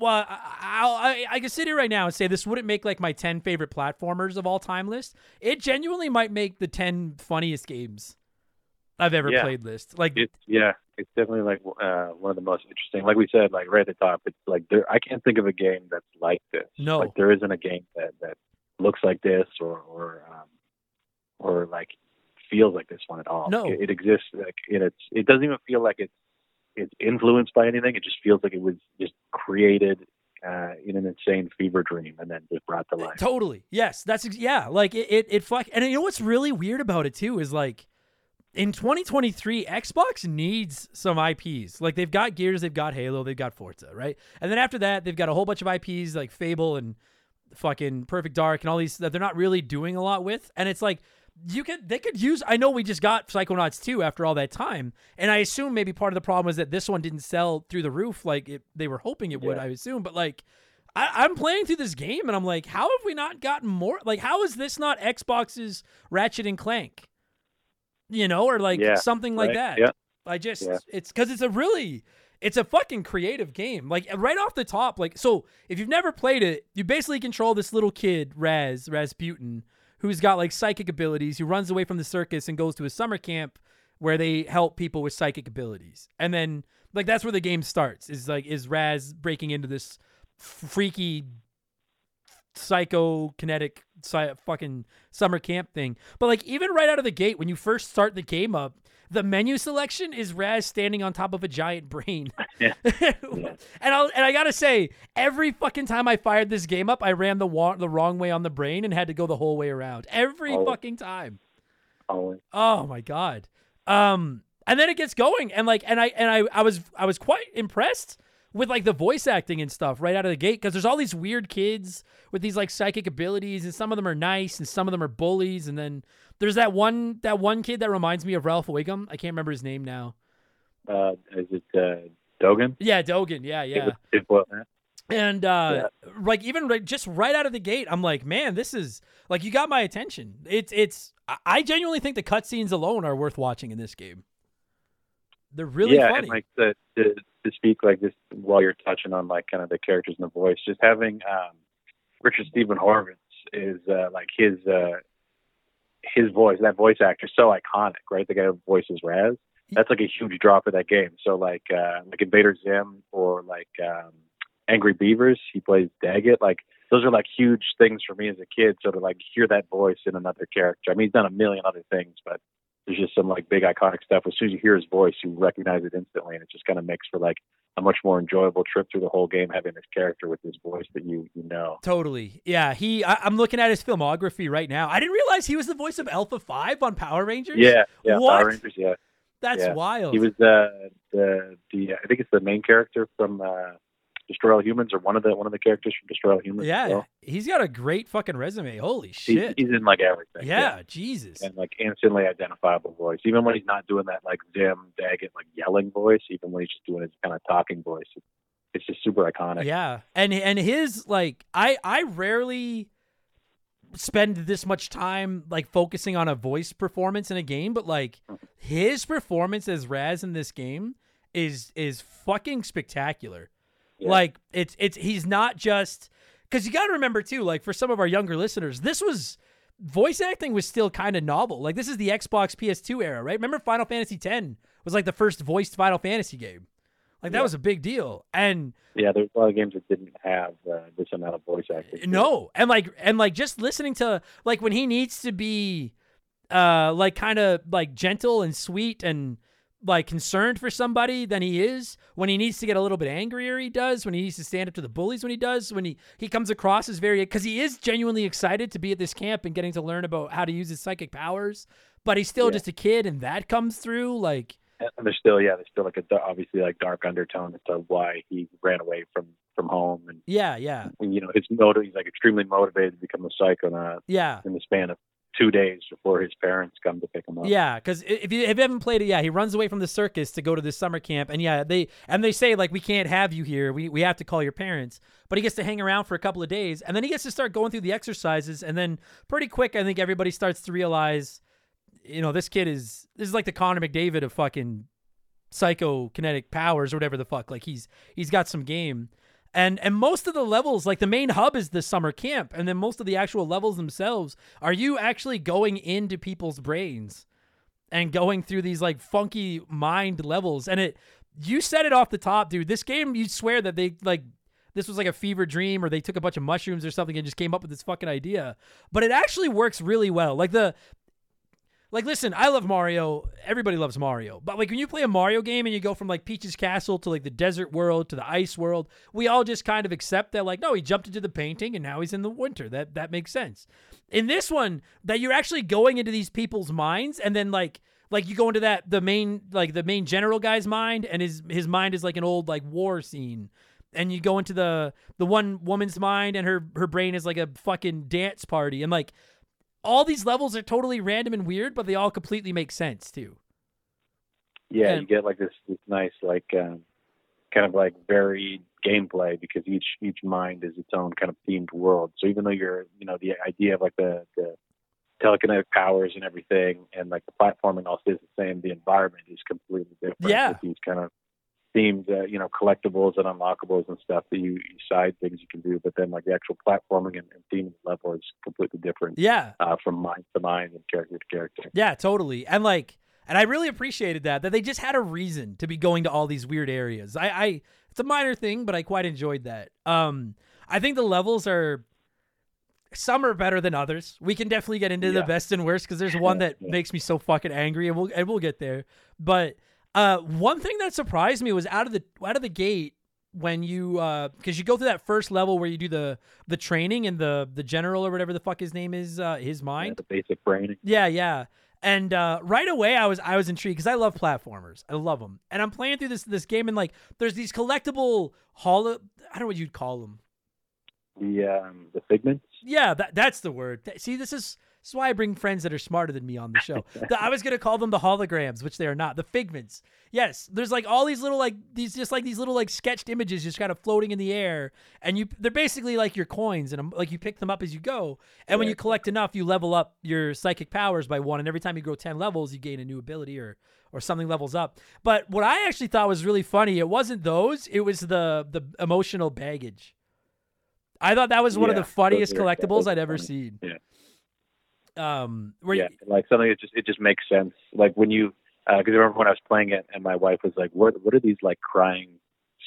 Well, I, I, I, can sit here right now and say this wouldn't make like my ten favorite platformers of all time list. It genuinely might make the ten funniest games I've ever Yeah. played list. Like It's yeah, it's definitely like uh, one of the most interesting. Like we said, like right at the top, it's like there. I can't think of a game that's like this. No. like there isn't a game that that looks like this or or um, or like feels like this one at all. No. it, it exists like in its. It doesn't even feel like it's it's influenced by anything. It just feels like it was just created uh, in an insane fever dream and then just brought to life. Totally. Yes. That's yeah. Like it, it, it fuck. And you know what's really weird about it too is like in 2023, Xbox needs some IPs. Like they've got Gears, they've got Halo, they've got Forza, right? And then after that, they've got a whole bunch of IPs like Fable and fucking Perfect Dark and all these that they're not really doing a lot with. And it's like you could they could use I know we just got Psychonauts 2 after all that time. And I assume maybe part of the problem was that this one didn't sell through the roof like it, they were hoping it would, Yeah. I assume. But like I, I'm playing through this game and I'm like, how have we not gotten more? Like, how is this not Xbox's Ratchet and Clank? You know, or like Yeah, something like right? that. Yeah. I just, Yeah. it's because it's a really, it's a fucking creative game. Like right off the top, like so. If you've never played it, you basically control this little kid, Raz Razputin, who's got like psychic abilities. Who runs away from the circus and goes to a summer camp where they help people with psychic abilities. And then like that's where the game starts. Is like is Raz breaking into this freaky psychokinetic sci- fucking summer camp thing. But like even right out of the gate when you first start the game up, the menu selection is Raz standing on top of a giant brain. Yeah. and I and I got to say every fucking time I fired this game up, I ran the wa- the wrong way on the brain and had to go the whole way around. Every Oh. fucking time. Always. Oh my god. Um and then it gets going and like and I and I I was I was quite impressed with like the voice acting and stuff right out of the gate because there's all these weird kids with these like psychic abilities and some of them are nice and some of them are bullies and then there's that one that one kid that reminds me of Ralph Wiggum. I can't remember his name now. Uh, is it uh, Dogen? Yeah, Dogen. Yeah, yeah. It was, it was, And uh like even right, just right out of the gate, I'm like, man, this is like you got my attention. It's it's I genuinely think the cutscenes alone are worth watching in this game. They're really yeah, funny. and like the, to to speak like this while you're touching on like kind of the characters and the voice, just having um, Richard Steven Horvitz is uh, like his uh, his voice, that voice actor, so iconic, right? The guy who voices Raz. That's like a huge draw for that game. So like uh, like Invader Zim or like um, Angry Beavers, he plays Daggett. Like those are like huge things for me as a kid. So to like hear that voice in another character. I mean, he's done a million other things, but there's just some like big iconic stuff. As soon as you hear his voice, you recognize it instantly, and it just kind of makes for like a much more enjoyable trip through the whole game having this character with this voice that you you know. Totally. Yeah. He. I, I'm looking at his filmography right now. I didn't realize he was the voice of Alpha Five on Power Rangers. Yeah, yeah, What? Power Rangers. Yeah, That's yeah. wild. he was the the the I think it's the main character from uh, Destroy All Humans or one of the one of the characters from Destroy All Humans. yeah. well. He's got a great fucking resume. Holy shit. he's in like everything. yeah. Jesus. and like instantly identifiable voice. Even when he's not doing that like Zim, Daggett, like yelling voice, even when he's just doing his kind of talking voice, it's, it's just super iconic. Yeah, and and his like I I rarely spend this much time like focusing on a voice performance in a game, but like mm. his performance as Raz in this game is is fucking spectacular. Yeah. Like it's it's he's not just because you got to remember too, like for some of our younger listeners, this was voice acting was still kind of novel. Like this is the Xbox PS2 era, right? Remember Final Fantasy X was like the first voiced Final Fantasy game. Like that Yeah. was a big deal, and Yeah, there's a lot of games that didn't have uh, this amount of voice acting. No, and like and like just listening to like when he needs to be uh like kind of like gentle and sweet and like concerned for somebody than he is when he needs to get a little bit angrier he does when he needs to stand up to the bullies when he does when he he comes across as very because he is genuinely excited to be at this camp and getting to learn about how to use his psychic powers but he's still Yeah. just a kid and that comes through like And there's still, yeah, there's still like a obviously like dark undertone as to why he ran away from from home, and, yeah yeah and you know his motive. He's like extremely motivated to become a psychonaut yeah in the span of two days before his parents come to pick him up. Yeah, because if you, if you haven't played it, yeah, he runs away from the circus to go to this summer camp, and yeah, they and they say like we can't have you here, we we have to call your parents. But he gets to hang around for a couple of days, and then he gets to start going through the exercises, and then pretty quick, I think everybody starts to realize, you know, this kid is this is like the Connor McDavid of fucking psychokinetic powers or whatever the fuck. Like he's he's got some game. And and most of the levels, like the main hub is the summer camp, and then most of the actual levels themselves are you actually going into people's brains and going through these like funky mind levels. And it you said it off the top, dude. This game you swear that they like this was like a fever dream or they took a bunch of mushrooms or something and just came up with this fucking idea. But it actually works really well. Like the like listen, I love Mario. Everybody loves Mario. But like when you play a Mario game and you go from like Peach's Castle to like the desert world to the ice world, we all just kind of accept that like no, he jumped into the painting and now he's in the winter. That that makes sense. In this one, that you're actually going into these people's minds and then like like you go into that the main like the main general guy's mind and his his mind is like an old like war scene and you go into the the one woman's mind and her her brain is like a fucking dance party and like all these levels are totally random and weird but they all completely make sense too yeah, And- you get like this, this nice like um, kind of like varied gameplay because each each mind is its own kind of themed world. So even though you're you know the idea of like the the telekinetic powers and everything and like the platforming all stays the same, the environment is completely different. Yeah. with these kind of themed uh, you know collectibles and unlockables and stuff that you, you side things you can do, but then like the actual platforming and, and theme level is completely different yeah. uh, from mind to mind and character to character. yeah totally. And like and i really appreciated that that they just had a reason to be going to all these weird areas. I i it's a minor thing but i quite enjoyed that. Um i think the levels are some are better than others. We can definitely get into the best and worst because there's one that Yeah. makes me so fucking angry and we'll and we'll get there. But uh one thing that surprised me was out of the out of the gate when you uh because you go through that first level where you do the the training and the the general or whatever the fuck his name is uh his Yeah, mind the basic braining. yeah, yeah. And uh, right away, I was I was intrigued because I love platformers. I love them, and I'm playing through this this game, and like, there's these collectible hall I don't know what you'd call them. The um, the figments. Yeah, that that's the word. See, this is this is why I bring friends that are smarter than me on the show. The- I was gonna call them the holograms, which they are not. The figments. Yes, there's like all these little like these just like these little like sketched images just kind of floating in the air, and you they're basically like your coins, and um, like you pick them up as you go. And when you collect enough, you level up your psychic powers by one, and every time you grow ten levels, you gain a new ability or or something levels up. But what I actually thought was really funny, it wasn't those, it was the the emotional baggage. I thought that was one of the funniest collectibles I'd ever funny. seen. Yeah. Um, where yeah, you, like something that just it just makes sense. Like when you, because I remember when I was playing it, and my wife was like, "What what are these like crying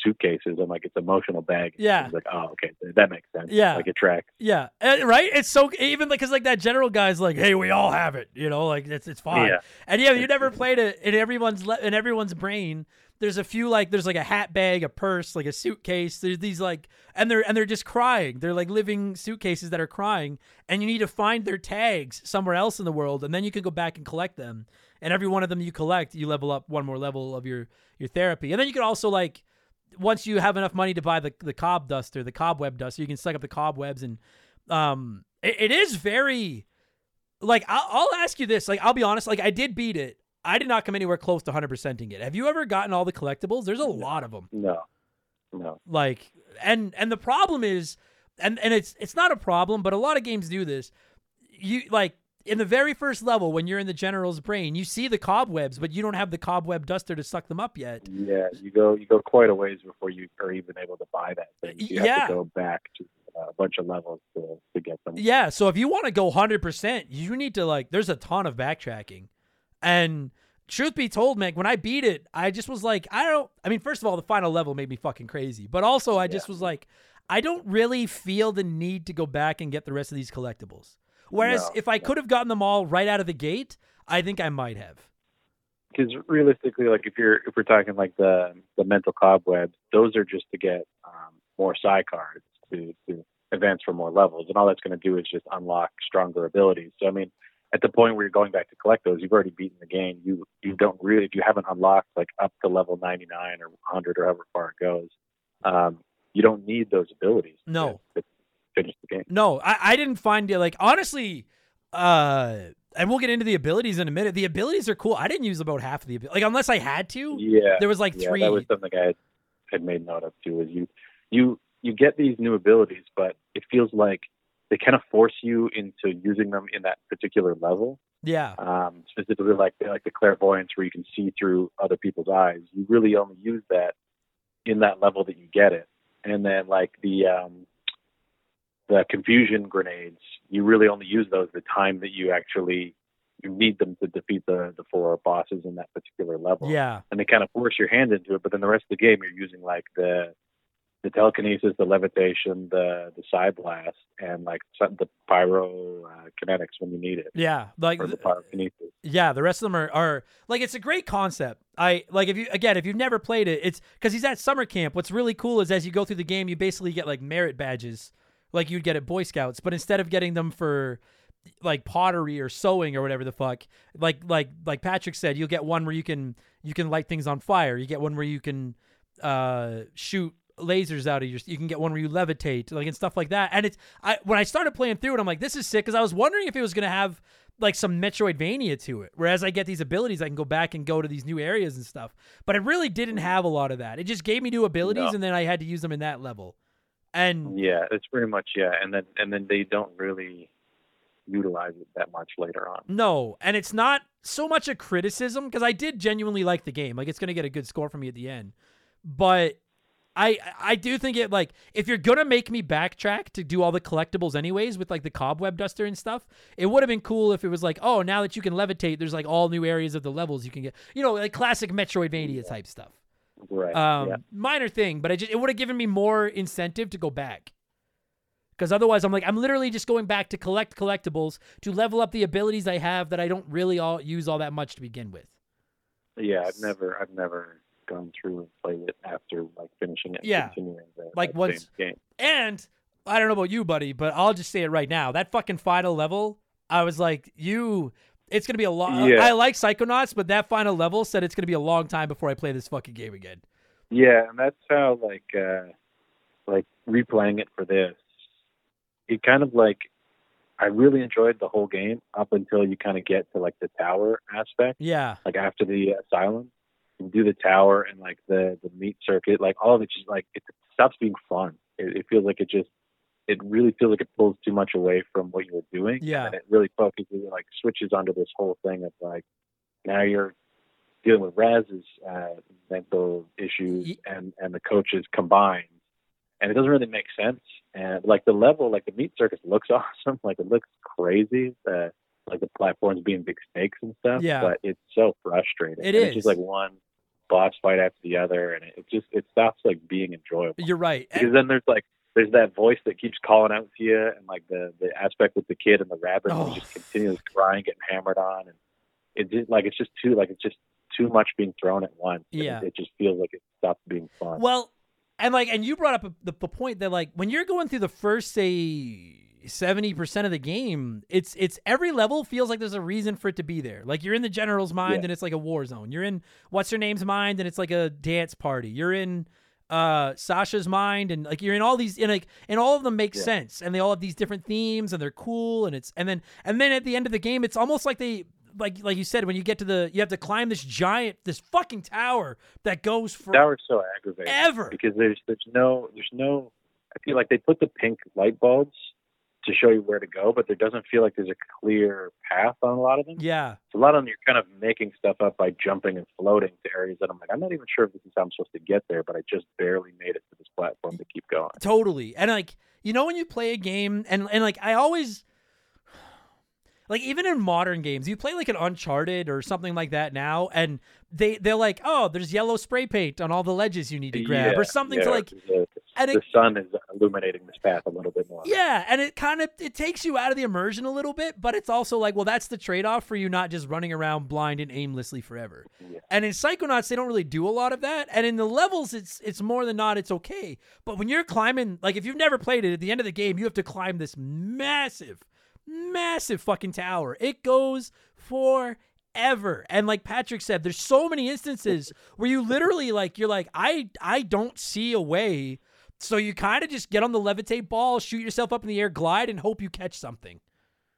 suitcases?" I'm like, "It's emotional bag." Yeah. Like, "Oh, okay, that makes sense." Yeah. like it tracks. yeah, uh, right. It's so even like because like that general guy's like, hey, we all have it, you know, like it's it's fine. Yeah. And yeah, you never played it in everyone's le- in everyone's brain. There's a few like there's like a hat bag, a purse, like a suitcase. There's these like and they're and they're just crying. They're like living suitcases that are crying, and you need to find their tags somewhere else in the world, and then you can go back and collect them. And every one of them you collect, you level up one more level of your your therapy. And then you can also like once you have enough money to buy the the cob duster, the cobweb duster, you can suck up the cobwebs and um it, it is very like I'll, I'll ask you this like I'll be honest like I did beat it I did not come anywhere close to 100%ing it. Have you ever gotten all the collectibles? There's a lot of them. No, no. Like, and and the problem is, and and it's it's not a problem, but a lot of games do this. You like in the very first level when you're in the general's brain, you see the cobwebs, but you don't have the cobweb duster to suck them up yet. Yeah, you go you go quite a ways before you are even able to buy that thing. You have to go back to uh, a bunch of levels to to get them. Yeah, so if you want to go 100%, you need to like there's a ton of backtracking. And truth be told, Meg, when I beat it, I just was like, I don't I mean, first of all, the final level made me fucking crazy. But also I just was like, I don't really feel the need to go back and get the rest of these collectibles. Whereas No, if I no. could have gotten them all right out of the gate, I think I might have. Because realistically, like if you're if we're talking like the the mental cobwebs, those are just to get um, more psi cards to to advance for more levels, and all that's going to do is just unlock stronger abilities. So I mean, at the point where you're going back to collect those, you've already beaten the game. You you don't really if you haven't unlocked like up to level 99 or 100 or however far it goes, um, you don't need those abilities. No. to finish the game. No, I, I didn't find it like honestly, uh and we'll get into the abilities in a minute. The abilities are cool. I didn't use about half of the like unless I had to. Yeah, There was like yeah, three that was something I had, had made note of too. Is you you you get these new abilities, but it feels like they kind of force you into using them in that particular level. Yeah. Um, specifically, like like the clairvoyance, where you can see through other people's eyes. You really only use that in that level that you get it, and then like the um, the confusion grenades, you really only use those the time that you actually you need them to defeat the the four bosses in that particular level Yeah. and they kind of force your hand into it. But then the rest of the game, you're using like the the telekinesis, the levitation, the the psi blast, and like the pyro uh, kinetics when you need it, Yeah. Like the pyrokinesis. Yeah, the rest of them are, are like it's a great concept. I like if you again if you've never played it, it's because he's at summer camp. What's really cool is as you go through the game, you basically get like merit badges, like you'd get at Boy Scouts, but instead of getting them for like pottery or sewing or whatever the fuck, like like like Patrick said, you'll get one where you can you can light things on fire. You get one where you can uh shoot lasers out of your you can get one where you levitate like and stuff like that and it's i when i started playing through it i'm like this is sick because i was wondering if it was going to have like some metroidvania to it whereas i get these abilities i can go back and go to these new areas and stuff but it really didn't have a lot of that it just gave me new abilities No. and then i had to use them in that level and Yeah, it's pretty much yeah, and then and then they don't really utilize it that much later on. No, and it's not so much a criticism because I did genuinely like the game. Like it's gonna get a good score from me at the end, but I I do think it like if you're gonna make me backtrack to do all the collectibles anyways with like the cobweb duster and stuff, it would have been cool if it was like oh now that you can levitate, there's like all new areas of the levels you can get, you know, like classic Metroidvania type stuff. Right. Um, yeah. minor thing, but I just it would have given me more incentive to go back. Because otherwise, I'm like I'm literally just going back to collect collectibles to level up the abilities I have that I don't really all use all that much to begin with. Yeah, I've never I've never gone through and played it after like finishing it. Yeah. Continuing the Like that once- game. And I don't know about you, buddy, but I'll just say it right now. That fucking final level, I was like, you. It's gonna be a long. Yeah. I like Psychonauts, but that final level said it's gonna be a long time before I play this fucking game again. Yeah, and that's how like uh like replaying it for this. It kind of like I really enjoyed the whole game up until you kind of get to like the tower aspect, Yeah, like after the asylum. You do the tower and like the the meat circus, like all of it just like it stops being fun. It, it feels like it just it really feels like it pulls too much away from what you were doing. Yeah. and it really focuses like switches onto this whole thing of like now you're dealing with Raz's uh, mental issues and and the coaches combined, and it doesn't really make sense. And like the level, like the meat circus looks awesome, like it looks crazy. The like the platforms being big snakes and stuff. Yeah. but it's so frustrating. It And It's just like one boss fight after the other, and it, just it stops like being enjoyable. you're right. And- Because then there's like there's that voice that keeps calling out to you, and like the the aspect with the kid and the rabbit, Oh. who's just continually crying, getting hammered on, and it just like it's just too like it's just too much being thrown at once. Yeah. it, it just feels like it stopped being fun. Well, and like, and you brought up the, the point that like when you're going through the first say seventy percent of the game, it's it's every level feels like there's a reason for it to be there. Like you're in the general's mind Yeah. and it's like a war zone. You're in what's her name's mind and it's like a dance party. You're in uh Sasha's mind and like you're in all these and like and all of them make Yeah. sense and they all have these different themes and they're cool and it's and then and then at the end of the game it's almost like they like like you said when you get to the you have to climb this giant this fucking tower that goes for was so aggravating ever. because there's there's no there's no. I feel like they put the pink light bulbs to show you where to go, but there doesn't feel like there's a clear path on a lot of them. Yeah. So a lot of them you're kind of making stuff up by jumping and floating to areas that I'm like, I'm not even sure if this is how I'm supposed to get there, but I just barely made it to this platform to keep going. Totally. And like, you know when you play a game and and like I always like even in modern games, you play like an Uncharted or something like that now and they they're like, "Oh, there's yellow spray paint on all the ledges you need to grab Yeah, or something yeah, to like the, and the it, sun is illuminating this path a little bit more. yeah, and it kind of it takes you out of the immersion a little bit, but it's also like, well, that's the trade-off for you not just running around blind and aimlessly forever. Yeah. And in Psychonauts, they don't really do a lot of that. And in the levels, it's it's more than not, it's okay. But when you're climbing, like if you've never played it, at the end of the game, you have to climb this massive, massive fucking tower. It goes forever. And like Patrick said, there's so many instances where you literally like you're like, I I don't see a way. So you kind of just get on the levitate ball, shoot yourself up in the air, glide, and hope you catch something.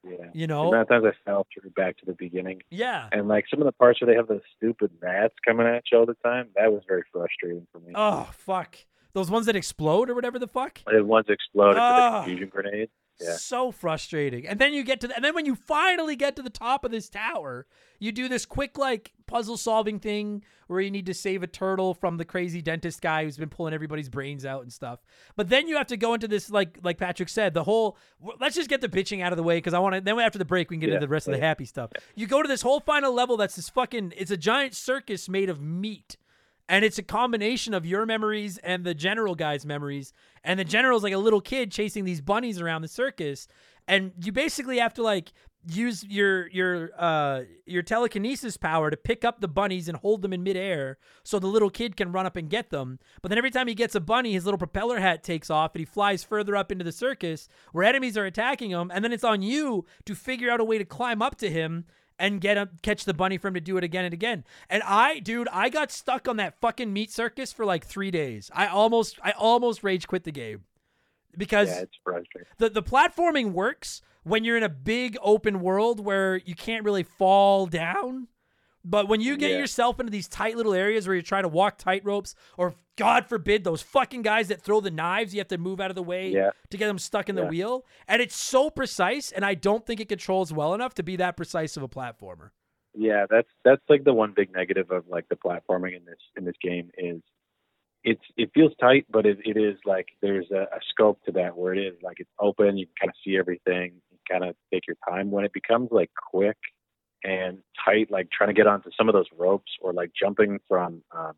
Yeah. You know? of times I fell through back to the beginning. Yeah. And like some of the parts where they have those stupid rats coming at you all the time, that was very frustrating for me. Oh fuck. Those ones that explode or whatever the fuck. The ones exploded with Ah. the confusion grenade. Yeah. So frustrating. And then you get to the, and then when you finally get to the top of this tower, you do this quick like puzzle solving thing where you need to save a turtle from the crazy dentist guy who's been pulling everybody's brains out and stuff. But then you have to go into this like like Patrick said, the whole let's just get the bitching out of the way because I want to then after the break we can get Yeah, into the rest of the happy stuff. You go to this whole final level that's this fucking it's a giant circus made of meat. And it's a combination of your memories and the general guy's memories. And the general's like a little kid chasing these bunnies around the circus. And you basically have to like use your your uh your telekinesis power to pick up the bunnies and hold them in midair so the little kid can run up and get them. But then every time he gets a bunny, his little propeller hat takes off and he flies further up into the circus where enemies are attacking him. And then it's on you to figure out a way to climb up to him and get him catch the bunny for him to do it again and again. And I, dude, I got stuck on that fucking meat circus for like three days. I almost, I almost rage quit the game because Yeah, it's the the platforming works when you're in a big open world where you can't really fall down. But when you get Yeah. yourself into these tight little areas where you're trying to walk tight ropes, or God forbid, those fucking guys that throw the knives, you have to move out of the way Yeah. to get them stuck in the wheel. And it's so precise, and I don't think it controls well enough to be that precise of a platformer. Yeah, that's that's like the one big negative of like the platforming in this in this game is it's it feels tight, but it, it is like there's a, a scope to that where it is like it's open, you can kind of see everything, you kind of take your time. When it becomes like quick and tight, like trying to get onto some of those ropes or like jumping from um,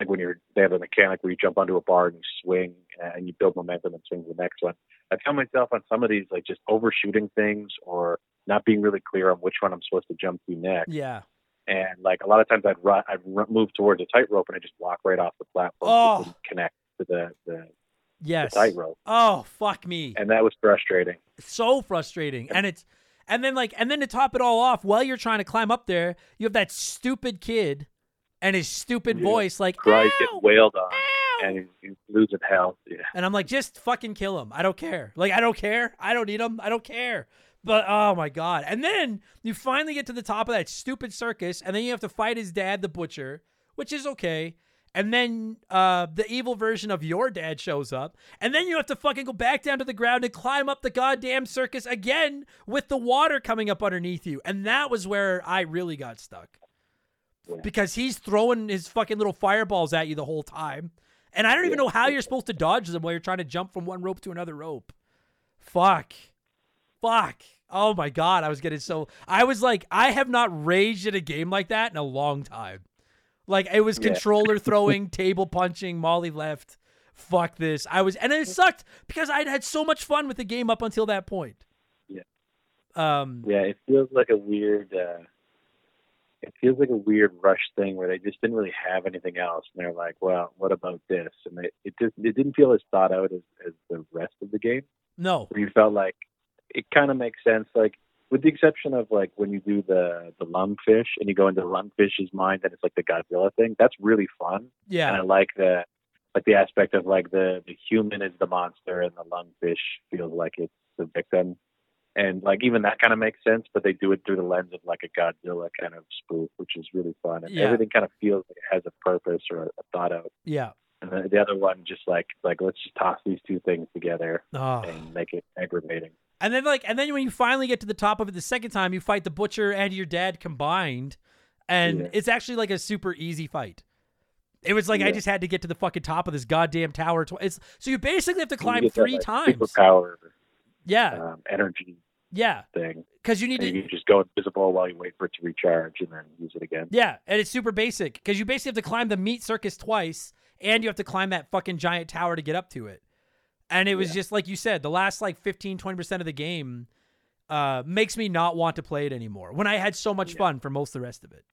like when you're they have a mechanic where you jump onto a bar and you swing and you build momentum and swing to the next one. I found myself on some of these like just overshooting things or not being really clear on which one I'm supposed to jump to next. Yeah. And like a lot of times I'd run, I'd run, move towards a tightrope and I just walk right off the platform. Oh. Didn't connect to the, the, the Yes. tightrope. Oh, fuck me. And that was frustrating. so frustrating and it's and then like and then to top it all off while you're trying to climb up there you have that stupid kid and his stupid Yeah. voice like Cries "Ow! wailed on Ow!" and he's losing health. Yeah. and i'm like just fucking kill him i don't care like i don't care i don't need him i don't care but oh my god and then you finally get to the top of that stupid circus and then you have to fight his dad the butcher which is okay and then uh, the evil version of your dad shows up, and then you have to fucking go back down to the ground and climb up the goddamn circus again with the water coming up underneath you. And that was where I really got stuck Yeah. because he's throwing his fucking little fireballs at you the whole time, and I don't even Yeah. know how you're supposed to dodge them while you're trying to jump from one rope to another rope. Fuck, fuck. Oh my god, I was getting so. I was like, I have not raged at a game like that in a long time. Like it was Yeah. controller throwing, table punching, Molly left. Fuck this. I was, and it sucked because I'd had so much fun with the game up until that point. Yeah. Um. Yeah, it feels like a weird. Uh, it feels like a weird rush thing where they just didn't really have anything else, and they're like, well, what about this? And they, it just it didn't feel as thought out as, as the rest of the game. No. You felt like it kind of makes sense, like with the exception of like when you do the the lungfish and you go into the lungfish's mind and it's like the Godzilla thing. That's really fun, and I like the like the aspect of like the the human is the monster and the lungfish feels like it's the victim. And like even that kind of makes sense, but they do it through the lens of like a Godzilla kind of spoof, which is really fun. And Yeah. everything kind of feels like it has a purpose or a, a thought out. Yeah. And the, the other one just like like let's just toss these two things together Oh. and make it aggravating. And then like and then when you finally get to the top of it the second time, you fight the butcher and your dad combined, and Yeah. it's actually like a super easy fight. It was like I just had to get to the fucking top of this goddamn tower. It's so you basically have to climb get that, three like, times. Superpower Yeah, um, energy yeah, thing. because you need And to. you just go invisible while you wait for it to recharge and then use it again. Yeah, and it's super basic because you basically have to climb the meat circus twice, and you have to climb that fucking giant tower to get up to it. And it was Yeah. just like you said, the last like 15, 20% of the game uh, makes me not want to play it anymore when I had so much Yeah. fun for most of the rest of it.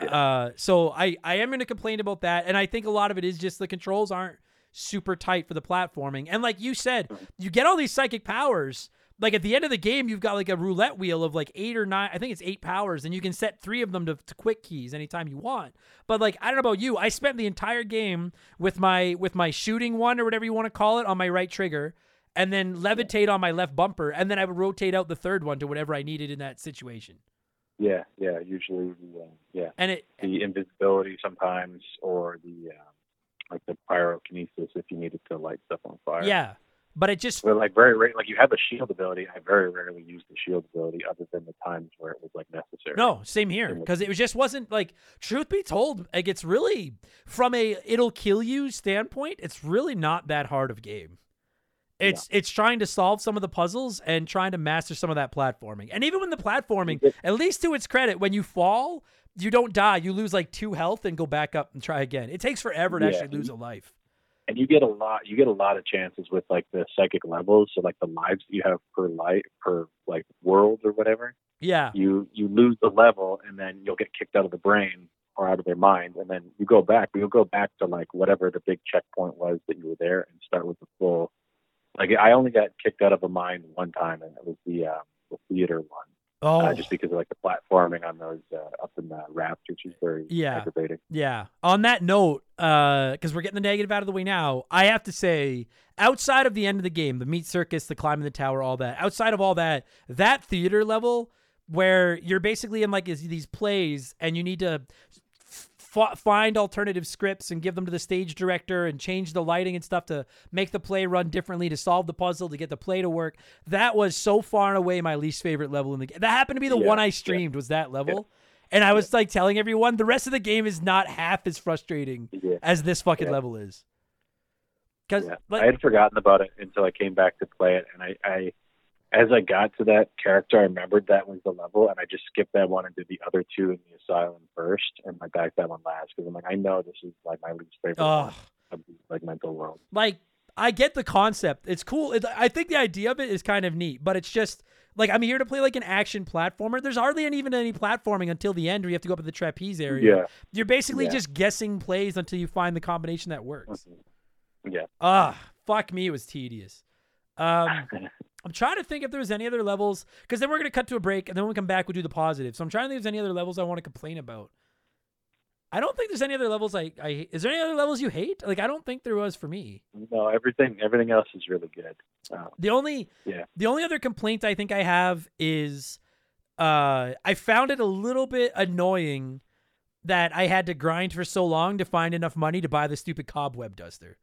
Yeah. Uh, so I, I am going to complain about that. And I think a lot of it is just the controls aren't super tight for the platforming. And like you said, Mm-hmm. you get all these psychic powers. Like at the end of the game, you've got like a roulette wheel of like eight or nine. I think it's eight powers, and you can set three of them to, to quick keys anytime you want. But like I don't know about you, I spent the entire game with my with my shooting one or whatever you want to call it on my right trigger, and then levitate on my left bumper, and then I would rotate out the third one to whatever I needed in that situation. Yeah, yeah. Usually, the, uh, yeah, And it the invisibility sometimes, or the um, like the pyrokinesis if you needed to light stuff on fire. yeah, but it just But like very rare, like you have a shield ability. I very rarely use the shield ability, other than the times where it was like necessary. No, same here. Because it was- just wasn't like. Truth be told, like it's really from a it'll kill you standpoint. It's really not that hard of game. It's it's trying to solve some of the puzzles and trying to master some of that platforming. And even when the platforming, at least to its credit, when you fall, you don't die. You lose like two health and go back up and try again. It takes forever to Yeah. actually lose a life. And you get a lot. You get a lot of chances with like the psychic levels. So like the lives you have per light per like world or whatever. Yeah. you you lose the level and then you'll get kicked out of the brain or out of their mind and then you go back but you'll go back to like whatever the big checkpoint was that you were there and start with the full like i only got kicked out of a mind one time and it was the um the theater one Oh. uh, just because of like the platforming on those uh, up in the raft which is very Yeah. aggravating Yeah. On that note, because we're getting the negative out of the way now, I have to say, outside of the end of the game, the meat circus, the climbing the tower, all that, outside of all that, that theater level where you're basically in like is- these plays and you need to f- find alternative scripts and give them to the stage director and change the lighting and stuff to make the play run differently to solve the puzzle to get the play to work. That was so far and away my least favorite level in the game. That happened to be the Yeah, one I yeah. streamed was that level. And I was like telling everyone the rest of the game is not half as frustrating yeah, as this fucking Yeah. level is. Because yeah. like, i had forgotten about it until i came back to play it and i i as I got to that character, I remembered that was the level, and I just skipped that one and did the other two in the asylum first, and I backed that one last because I'm like, I know this is like my least favorite ugh. one like mental world. like I get the concept. It's cool. It, I think the idea of it is kind of neat, but it's just like I'm here to play like an action platformer. There's hardly any, even any platforming until the end where you have to go up to the trapeze area. Yeah, You're basically Yeah. just guessing plays until you find the combination that works. yeah. Ah, fuck me, it was tedious. Um, I'm trying to think if there's any other levels because then we're gonna cut to a break and then when we come back we'll do the positive. So I'm trying to think if there's any other levels I want to complain about. I don't think there's any other levels I, I. Is there any other levels you hate? Like I don't think there was for me. no, everything everything else is really good. Uh, The only Yeah. the only other complaint I think I have is uh I found it a little bit annoying that I had to grind for so long to find enough money to buy the stupid cobweb duster.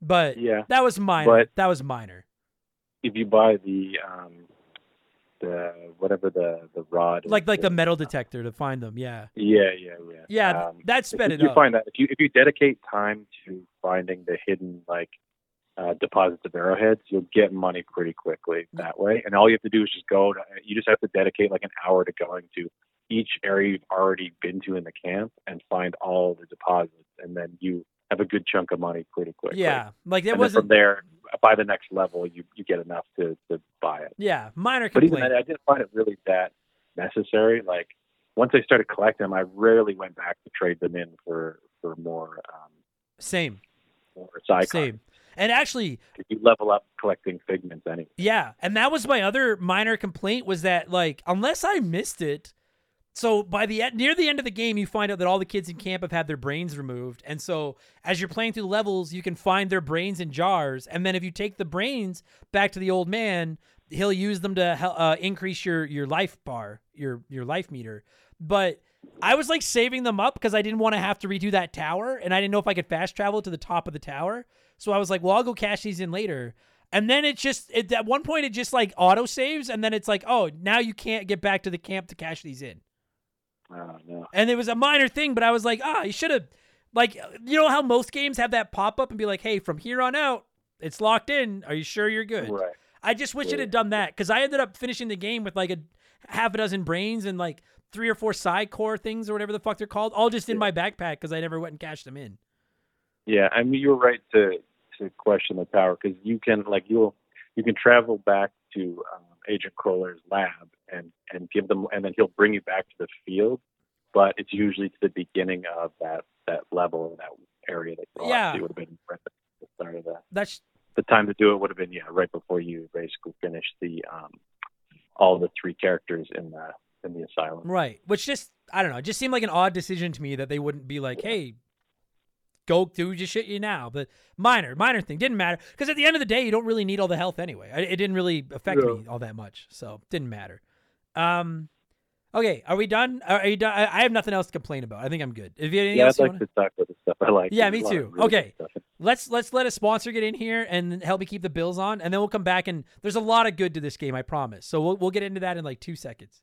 But yeah, that was minor. But- that was minor. If you buy the um the whatever the the rod, Like like the uh, metal detector to find them. Yeah. Yeah, yeah, yeah. Yeah, Um, that if sped you, it up. find that if you if you dedicate time to finding the hidden like uh, deposits of arrowheads, you'll get money pretty quickly that way. And all you have to do is just go. To, you just have to dedicate like an hour to going to each area you've already been to in the camp and find all the deposits, and then you have a good chunk of money pretty quickly. yeah. Like and wasn't from there, by the next level, you you get enough to to buy it. yeah, minor Complaint. But even then, I didn't find it really that necessary. Like once I started collecting them, I rarely went back to trade them in for for more um, Same, more same. And actually. You level up collecting figments anyway. Yeah, and that was my other minor complaint was that like unless I missed it, so by the near the end of the game, you find out that all the kids in camp have had their brains removed, and so as you're playing through levels, you can find their brains in jars, and then if you take the brains back to the old man, he'll use them to uh, increase your your life bar, your your life meter. But I was like saving them up because I didn't want to have to redo that tower, and I didn't know if I could fast travel to the top of the tower. So I was like, well, I'll go cash these in later. And then it just it, at one point it just like auto saves, and then it's like, oh, now you can't get back to the camp to cash these in. Oh no. And it was a minor thing, but I was like, ah, you should have, like, you know how most games have that pop up and be like, hey, from here on out, it's locked in. Are you sure you're good? Right. I just wish it had done that because I ended up finishing the game with like a half a dozen brains and like three or four psi core things or whatever the fuck they're called, all just in my backpack because I never went and cashed them in. Yeah, I mean you're right to to question the tower because you can like you'll you can travel back to um, Agent Cruller's lab and and give them and then he'll bring you back to the field, but it's usually to the beginning of that that level that area that you Yeah. It would have been right at the start of that. That's The time to do it would have been yeah right before you basically finish the um all the three characters in the in the asylum. right. Which just I don't know. It just seemed like an odd decision to me that they wouldn't be like, hey, go do your shit you now. But minor, minor thing didn't matter because at the end of the day, you don't really need all the health anyway. It didn't really affect Yeah. me all that much, so didn't matter. Um, okay, are we done? Are you done? I have nothing else to complain about. I think I'm good. If you have anything Yeah, else, I'd like wanna- to talk about the stuff I like. Yeah, me a lot of too. really Okay. let's let's let a sponsor get in here and help me keep the bills on, and then we'll come back and there's a lot of good to this game, I promise. So we'll we'll get into that in like two seconds.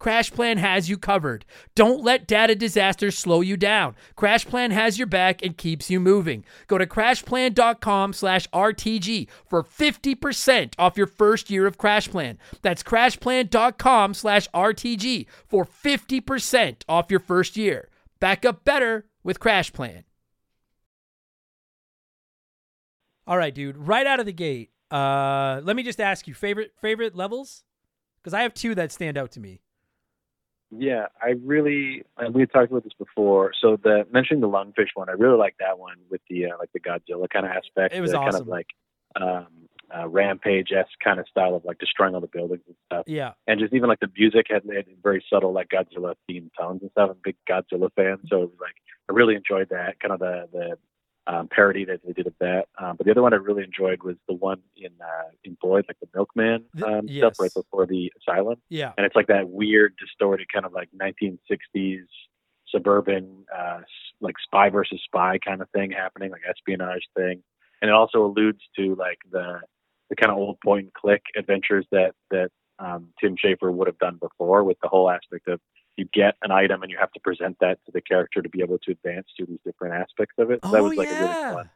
CrashPlan has you covered. Don't let data disasters slow you down. CrashPlan has your back and keeps you moving. Go to crashplan.com slash RTG for 50% off your first year of CrashPlan. That's crashplan.com slash RTG for 50% off your first year. Back up better with CrashPlan. All right, dude. Right out of the gate, uh, let me just ask you favorite favorite levels because I have two that stand out to me. Yeah, I really and we talked about this before. So the mentioning the lungfish one, I really like that one with the uh, like the Godzilla kind of aspect. It was the kind of like um, uh, rampage esque kind of style of like destroying all the buildings and stuff. Yeah, And just even like the music had, had very subtle like Godzilla themed tones and stuff. I'm a big Godzilla fan, so it was like I really enjoyed that kind of the the um, parody that they did of that. Um, but the other one I really enjoyed was the one in uh, in Boyd, like the Milkman um, yes. stuff right before the asylum yeah, and it's like that weird, distorted kind of like 1960s suburban, uh, like spy versus spy kind of thing happening, like espionage thing, and it also alludes to like the the kind of old point and click adventures that that um, Tim Schafer would have done before, with the whole aspect of you get an item and you have to present that to the character to be able to advance through these different aspects of it. So that Oh, was like a really fun,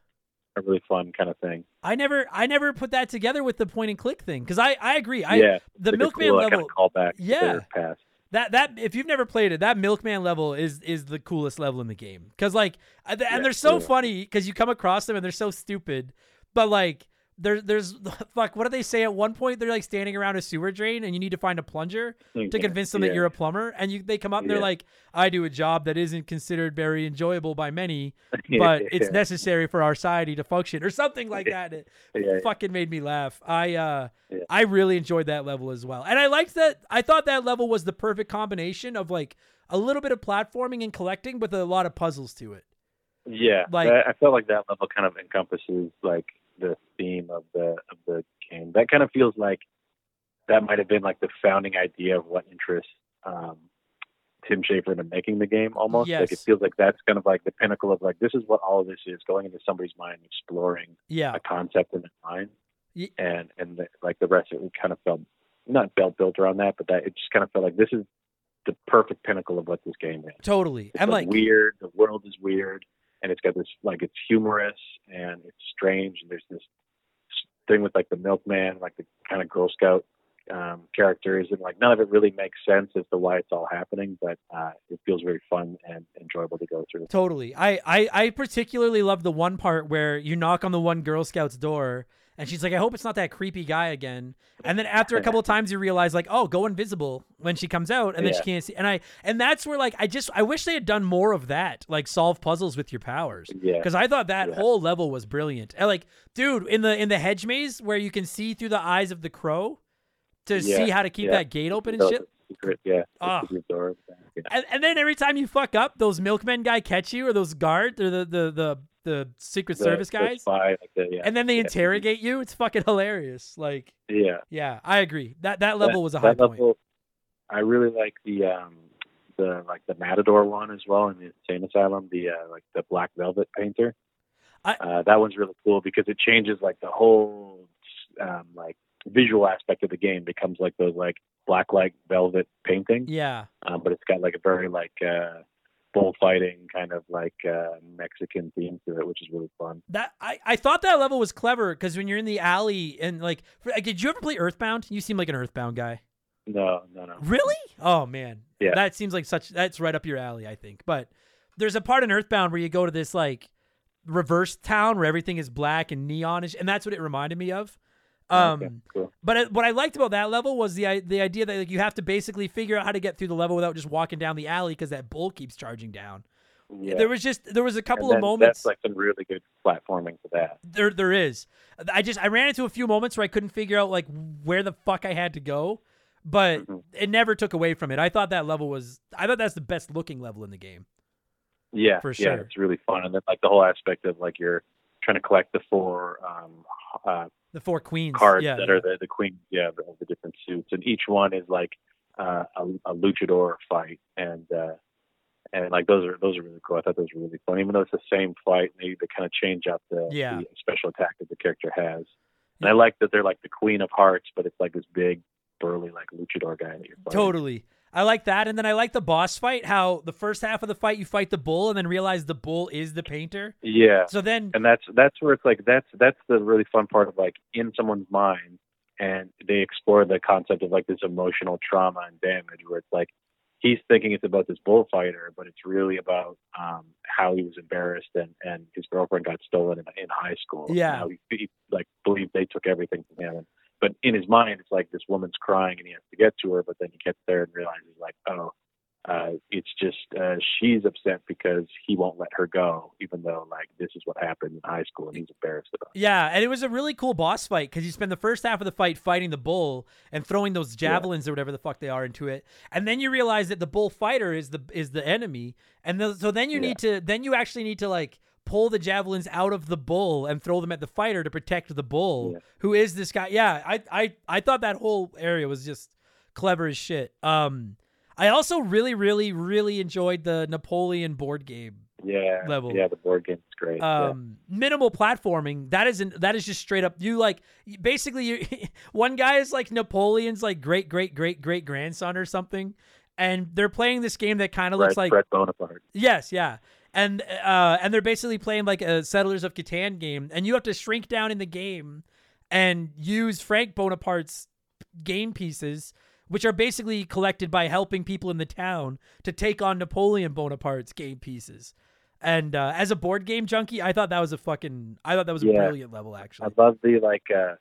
a really fun kind of thing. I never I never put that together with the point and click thing because I I agree. I yeah, the like Milkman cool, level kind of callback. Yeah. to past. that that if you've never played it, that Milkman level is is the coolest level in the game because like and Yeah, they're so yeah. funny because you come across them and they're so stupid, but like. There, there's fuck. What do they say at one point? They're like standing around a sewer drain, and you need to find a plunger to convince them that you're a plumber. And you, they come up, and they're Yeah. like, "I do a job that isn't considered very enjoyable by many, but it's necessary for our society to function," or something like that. It Yeah, yeah. fucking made me laugh. I uh, Yeah. I really enjoyed that level as well, and I liked that. I thought that level was the perfect combination of like a little bit of platforming and collecting, with a lot of puzzles to it. Yeah, Like- I, I felt like that level kind of encompasses like the theme of the of the game. That kind of feels like that might have been like the founding idea of what interests um, Tim Schafer into making the game. Almost like it feels like that's kind of like the pinnacle of like this is what all of this is going into somebody's mind, exploring Yeah, a concept in their mind, Ye- and and the, like the rest of it kind of felt not felt built around that, but that it just kind of felt like this is the perfect pinnacle of what this game is. totally. It's And like, like, weird. The world is weird, and it's got this like it's humorous and it's strange. And there's this thing with like the milkman, like the kind of Girl Scout um, characters, and like none of it really makes sense as to why it's all happening. But uh, it feels very fun and enjoyable to go through. Totally. I, I I particularly love the one part where you knock on the one Girl Scout's door and she's like, I hope it's not that creepy guy again. And then after a couple of times you realize like, oh, go invisible when she comes out and then she can't see and I and that's where like I just I wish they had done more of that, like solve puzzles with your powers. Yeah. Because I thought that Yeah. whole level was brilliant. And like, dude, in the in the hedge maze where you can see through the eyes of the crow to Yeah, see how to keep yeah. that gate open and shit. secret, yeah. it's a Ah. secret door. Yeah. And, and then every time you fuck up, those milkmen guy catch you, or those guard, or the the the, the Secret The- Service guys, spy, like the- yeah. and then they yeah. interrogate you. It's fucking hilarious. Like, Yeah. yeah, I agree. That that level was a high that point. level, I really like the um the like the Matador one as well in the insane asylum. The uh, like the black velvet painter. I- uh, that one's really cool because it changes like the whole um, like visual aspect of the game becomes like those like black like velvet painting, Yeah, um, but it's got like a very like uh, bullfighting kind of like uh, Mexican theme to it, which is really fun. that I, I thought that level was clever because when you're in the alley and like, like, did you ever play Earthbound? You seem like an Earthbound guy. No, no, no. Really? Oh man. Yeah. That seems like such that's right up your alley, I think. But there's a part in Earthbound where you go to this like reverse town where everything is black and neonish and that's what it reminded me of. Um okay, cool. but it, what I liked about that level was the the idea that like you have to basically figure out how to get through the level without just walking down the alley because that bull keeps charging down. Yeah. There was just there was a couple of moments That's like some really good platforming for that. there there is. I just I ran into a few moments where I couldn't figure out like where the fuck I had to go, but Mhm. it never took away from it. I thought that level was I thought that's the best looking level in the game. Yeah, For sure. yeah, it's really fun, and then like the whole aspect of like you're trying to collect the four um, uh, The four queens cards yeah, that yeah. are the the queens, yeah, of the, the different suits, and each one is like uh, a, a luchador fight, and uh, and like those are those are really cool. I thought those were really fun, even though it's the same fight, they they kind of change up the, Yeah. the special attack that the character has. And I like that they're like the Queen of Hearts, but it's like this big burly like luchador guy that you're fighting. Totally. I like that. And then I like the boss fight, how the first half of the fight you fight the bull and then realize the bull is the painter. Yeah, So then and that's that's where it's like that's that's the really fun part of like in someone's mind and they explore the concept of like this emotional trauma and damage where it's like he's thinking it's about this bullfighter but it's really about um how he was embarrassed and and his girlfriend got stolen in, in high school Yeah. how he, he like believed they took everything from him but in his mind it's like this woman's crying and he has to get to her but then he gets there and realizes like oh uh, it's just uh, she's upset because he won't let her go, even though like this is what happened in high school and he's embarrassed about. it. Yeah, and it was a really cool boss fight because you spend the first half of the fight fighting the bull and throwing those javelins or whatever the fuck they are into it, and then you realize that the bull fighter is the is the enemy, and the, so then you Yeah. need to then you actually need to like pull the javelins out of the bull and throw them at the fighter to protect the bull, Yeah. who is this guy. Yeah, I I I thought that whole area was just clever as shit. Um, I also really really really enjoyed the Napoleon board game Yeah, Level. Yeah, the board game's great. yeah. um minimal platforming that isn't that is just straight up you like basically you one guy is like napoleon's like great great great great grandson or something and they're playing this game that kind of looks like Fred Bonaparte. Yes, yeah. And uh and they're basically playing like a Settlers of Catan game and you have to shrink down in the game and use Frank Bonaparte's game pieces which are basically collected by helping people in the town to take on Napoleon Bonaparte's game pieces. And uh, as a board game junkie, I thought that was a fucking I thought that was a brilliant level Actually, I love the like uh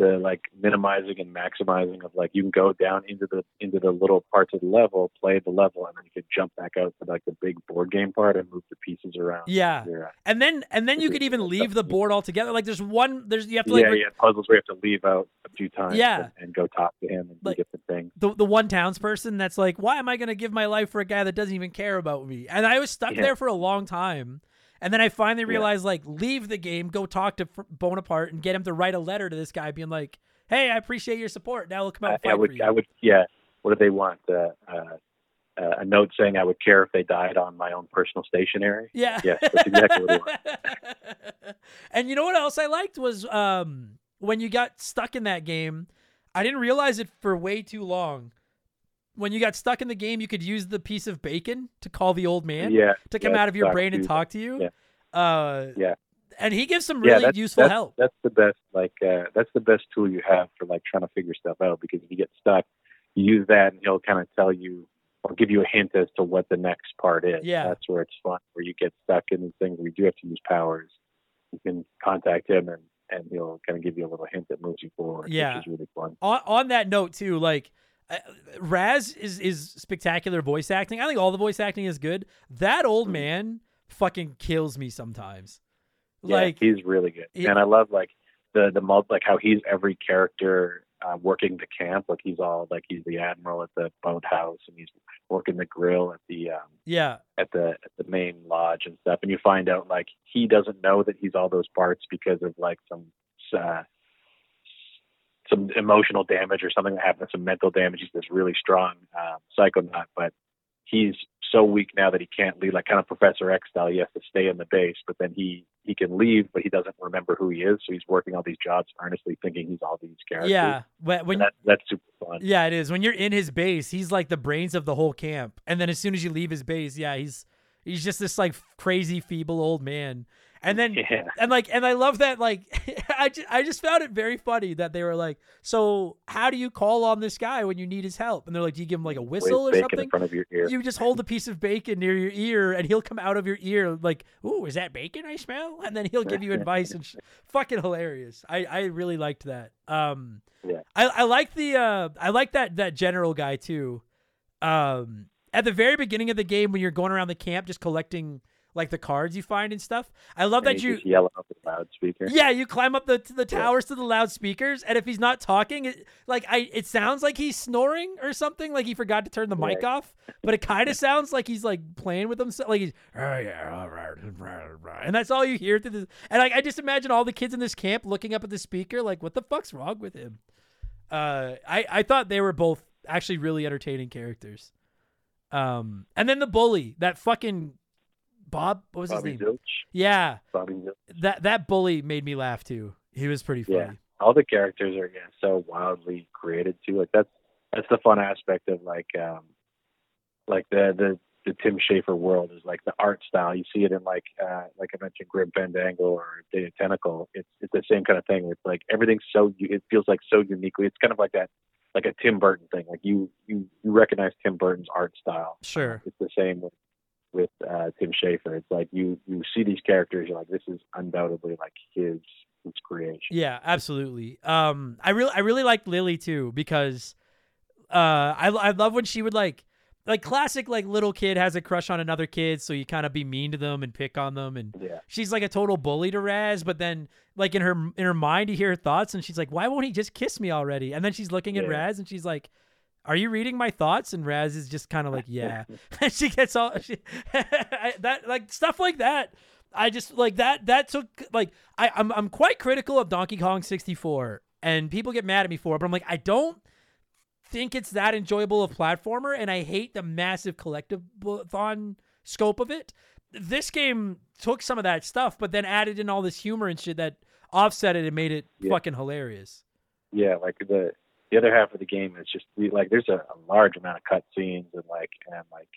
the like minimizing and maximizing of like you can go down into the into the little parts of the level, play the level, and then you can jump back out to like the big board game part and move the pieces around. Yeah. And then and then you could even leave the board altogether. Like there's one there's you have to like yeah, re- yeah, puzzles where you have to leave out a few times Yeah. and, and go talk to him and Like- do different things. the the one townsperson that's like, why am I going to give my life for a guy that doesn't even care about me? And I was stuck Yeah. there for a long time. And then I finally Yeah. realized, like, leave the game, go talk to Bonaparte, and get him to write a letter to this guy, being like, "Hey, I appreciate your support. Now we'll come out I, I would, for you." I would, yeah. What do they want? Uh, uh, uh, a note saying I would care if they died on my own personal stationery. yeah, Yes, that's exactly what he wants. and you know what else I liked was um, when you got stuck in that game. I didn't realize it for way too long. When you got stuck in the game, you could use the piece of bacon to call the old man. Yeah, to come yeah, out of your brain and talk to you. Yeah. Uh, Yeah. And he gives some really that's, useful that's, help. That's the best, like, uh, that's the best tool you have for like trying to figure stuff out. Because if you get stuck, you use that, and he'll kind of tell you or give you a hint as to what the next part is. Yeah. that's where it's fun. Where you get stuck in these things where you do have to use powers. You can contact him, and and he'll kind of give you a little hint that moves you forward. Yeah. which is really fun. On on that note too, like uh, Raz is is spectacular voice acting. I think all the voice acting is good. That old Mm-hmm. man fucking kills me sometimes. Yeah, Like he's really good, he- and I love like the the mul- like how he's every character uh, working the camp. Like he's all like he's the admiral at the boathouse, and he's working the grill at the um, yeah, at the at the main lodge and stuff. And you find out like he doesn't know that he's all those parts because of like some uh, some emotional damage or something that happened, some mental damage. He's this really strong um, psychonaut, but he's so weak now that he can't leave. Like kind of Professor X style, he has to stay in the base, but then he he can leave, but he doesn't remember who he is. So he's working all these jobs earnestly, thinking he's all these characters. yeah. When, when that that's super fun. yeah, it is. When you're in his base, he's like the brains of the whole camp. And then as soon as you leave his base, yeah, he's he's just this like crazy feeble old man. And then Yeah. and like and I love that like I just, I just found it very funny that they were like, so how do you call on this guy when you need his help? And they're like, do you give him like a whistle or something? in front of your ear. You just hold a piece of bacon near your ear, and he'll come out of your ear like, "Ooh, is that bacon I smell?" And then he'll give you advice and sh- fucking hilarious. I I really liked that. Um, Yeah. I I like the uh I like that that general guy too. Um, at the very beginning of the game when you're going around the camp just collecting like the cards you find and stuff. I love and that you yelling up the loudspeaker. yeah, you climb up the to the towers to the loudspeakers, and if he's not talking, it, like I, it sounds like he's snoring or something, like he forgot to turn the mic off. But it kind of sounds like he's like playing with himself, like he's oh yeah, all right, and that's all you hear through this. And like I just imagine all the kids in this camp looking up at the speaker, like what the fuck's wrong with him? Uh, I I thought they were both actually really entertaining characters. Um, and then the bully, that fucking Bob, what was Bobby his name? Zilch. Yeah, Bobby Zilch. that that bully made me laugh too. He was pretty funny. Yeah. all the characters are yeah, so wildly created too. Like that's that's the fun aspect of like um like the the the Tim Schafer world is like the art style. You see it in like uh like I mentioned Grim Fandango or Day Tentacle. It's it's the same kind of thing. It's like everything's so it feels like so uniquely. It's kind of like that like a Tim Burton thing. Like you you you recognize Tim Burton's art style. Sure. It's the same with with uh, Tim Schafer. It's like you you see these characters, you're like, this is undoubtedly like his his creation. Yeah, absolutely. Um, I really, I really liked Lily too because, uh, I, I love when she would like, like classic like little kid has a crush on another kid, so you kind of be mean to them and pick on them, and Yeah. she's like a total bully to Raz. But then, like in her in her mind, you hear her thoughts, and she's like, "Why won't he just kiss me already?" And then she's looking at Raz, and she's like. Are you reading my thoughts? And Raz is just kind of like, yeah. and she gets all she, that like stuff like that. I just like that. That took like I I'm I'm quite critical of Donkey Kong 64, and people get mad at me for it. But I'm like, I don't think it's that enjoyable a platformer, and I hate the massive collective-thon scope of it. This game took some of that stuff, but then added in all this humor and shit that offset it and made it Yeah. fucking hilarious. Yeah, like the the other half of the game is just like there's a, a large amount of cut scenes and like and like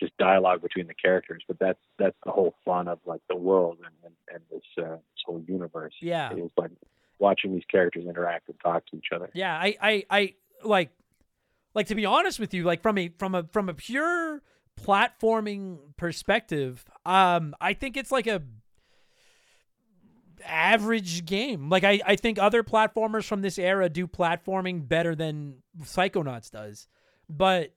just dialogue between the characters, but that's that's the whole fun of like the world and and, and this uh, this whole universe. Yeah. It was like watching these characters interact and talk to each other. Yeah, I, I, I like, like to be honest with you, like from a from a from a pure platforming perspective, um, I think it's like a average game. Like I, I think other platformers from this era do platforming better than Psychonauts does, but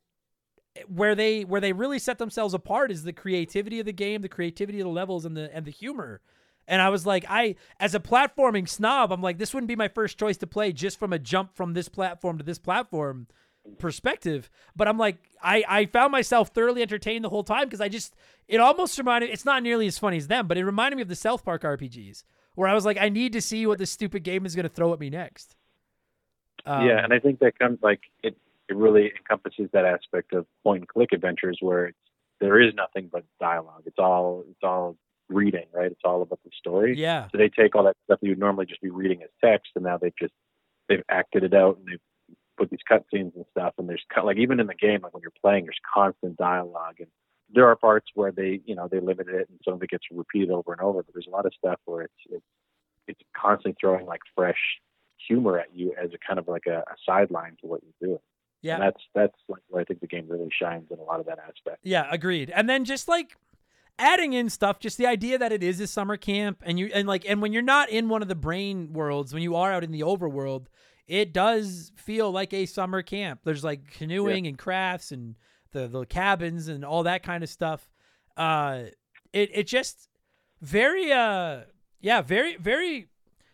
where they where they really set themselves apart is the creativity of the game, the creativity of the levels, and the and the humor. And I was like, I as a platforming snob, I'm like, this wouldn't be my first choice to play just from a jump from this platform to this platform perspective. But I'm like, I I found myself thoroughly entertained the whole time because I just it almost reminded. It's not nearly as funny as them, but it reminded me of the South Park RPGs where I was like, I need to see what this stupid game is going to throw at me next. Um, yeah, and I think that comes like it. It really encompasses that aspect of point and click adventures where it's, there is nothing but dialogue. It's all it's all reading, right? It's all about the story. yeah, So they take all that stuff you would normally just be reading as text, and now they've just they've acted it out and they've put these cutscenes and stuff. And there's cut- like even in the game, like when you're playing, there's constant dialogue, and there are parts where they you know they limit it, and some of it gets repeated over and over. But there's a lot of stuff where it's it's it's constantly throwing like fresh humor at you as a kind of like a, a sideline to what you're doing. yeah. And that's that's like where I think the game really shines in a lot of that aspect. Yeah, agreed. And then just like adding in stuff, just the idea that it is a summer camp and you and like and when you're not in one of the brain worlds, when you are out in the overworld, it does feel like a summer camp. There's like canoeing and crafts and the the cabins and all that kind of stuff. Uh it it just very uh yeah, very very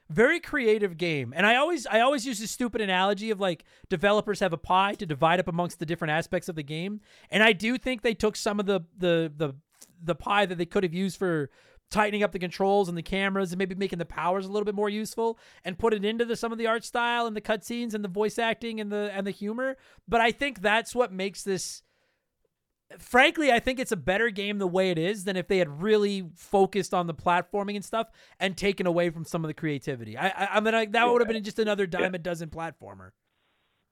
very creative game. And i always i always use this stupid analogy of like developers have a pie to divide up amongst the different aspects of the game. And i do think they took some of the the the the pie that they could have used for tightening up the controls and the cameras and maybe making the powers a little bit more useful and put it into the some of the art style and the cutscenes and the voice acting and the and the humor. But i think that's what makes this frankly, I think it's a better game the way it is than if they had really focused on the platforming and stuff and taken away from some of the creativity. I, I, I mean, I, that would have been just another dime Yeah. a dozen platformer.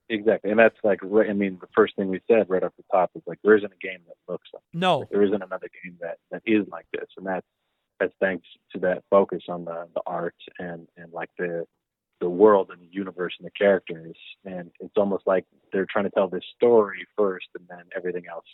Exactly, and that's like right- I mean the first thing we said right off the top is like there isn't a game that looks like No, there isn't another game that that is like this, and that's that's thanks to that focus on the the art and and like the the world and the universe and the characters, and it's almost like they're trying to tell this story first, and then everything else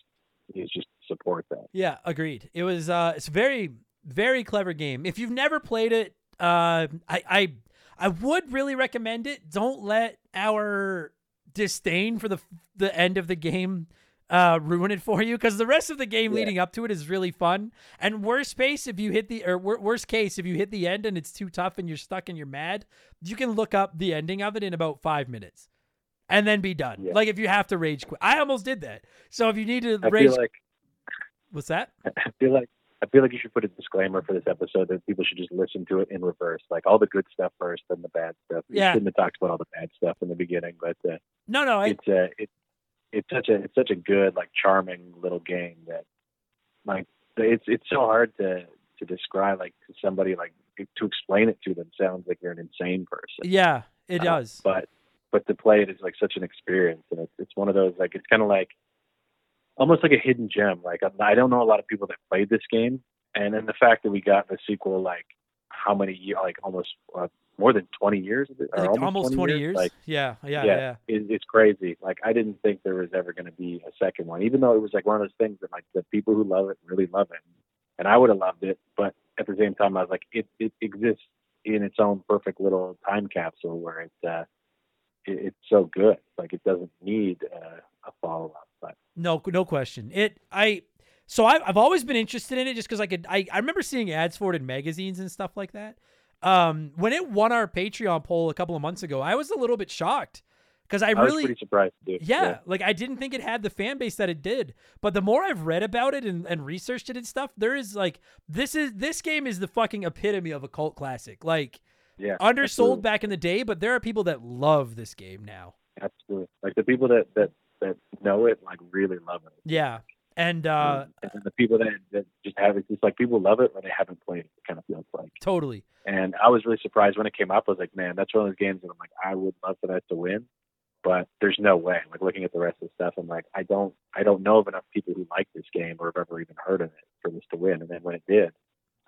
is just support that. yeah, agreed. It was uh, it's a very very clever game. If you've never played it, uh, I I I would really recommend it. Don't let our disdain for the the end of the game uh ruin it for you because the rest of the game Yeah. leading up to it is really fun and worst case if you hit the or wor- worst case if you hit the end and it's too tough and you're stuck and you're mad you can look up the ending of it in about five minutes and then be done Yeah. like if you have to rage quit i almost did that so if you need to I rage feel like what's that I feel like I feel like you should put a disclaimer for this episode that people should just listen to it in reverse, like all the good stuff first, then the bad stuff. Yeah. shouldn't have talked about all the bad stuff in the beginning, but uh, no no I, it's uh, it, it's such a it's such a good like charming little game that like it's it's so hard to to describe like to somebody like to explain it to them sounds like you're an insane person. yeah it Uh, does but but to play it is like such an experience, and it's it's one of those like it's kind of like almost like a hidden gem. Like I'm- I don't know a lot of people that played this game, and then the fact that we got the sequel like how many years, like almost uh, more than 20 years, it? Or think almost 20 years, Like yeah yeah Yeah. yeah it, it's crazy. Like I didn't think there was ever going to be a second one, even though it was like one of those things that like the people who love it really love it, and I would have loved it. But at the same time, I was like, it it exists in its own perfect little time capsule where it's uh, it, it's so good. Like it doesn't need uh, a follow up. But No, no question. It I so I, I've always been interested in it just because I could I, I remember seeing ads for it in magazines and stuff like that. Um, when it won our Patreon poll a couple of months ago, I was a little bit shocked because I I, was really pretty surprised too. yeah, like I didn't think it had the fan base that it did. But the more I've read about it and, and researched it and stuff, there is like this is this game is the fucking epitome of a cult classic. Like yeah, undersold absolutely. back in the day, but there are people that love this game now. Absolutely. Like the people that that that know it like really love it. Yeah. And uh and then the people that, that just have it, it's like people love it, but they haven't played it. It kind of feels like. totally. And I was really surprised when it came up. I was like, man, that's one of those games that I'm like, I would love for that to win, but there's no way. Like looking at the rest of the stuff, I'm like, I don't, I don't know of enough people who like this game or have ever even heard of it for this to win. And then when it did,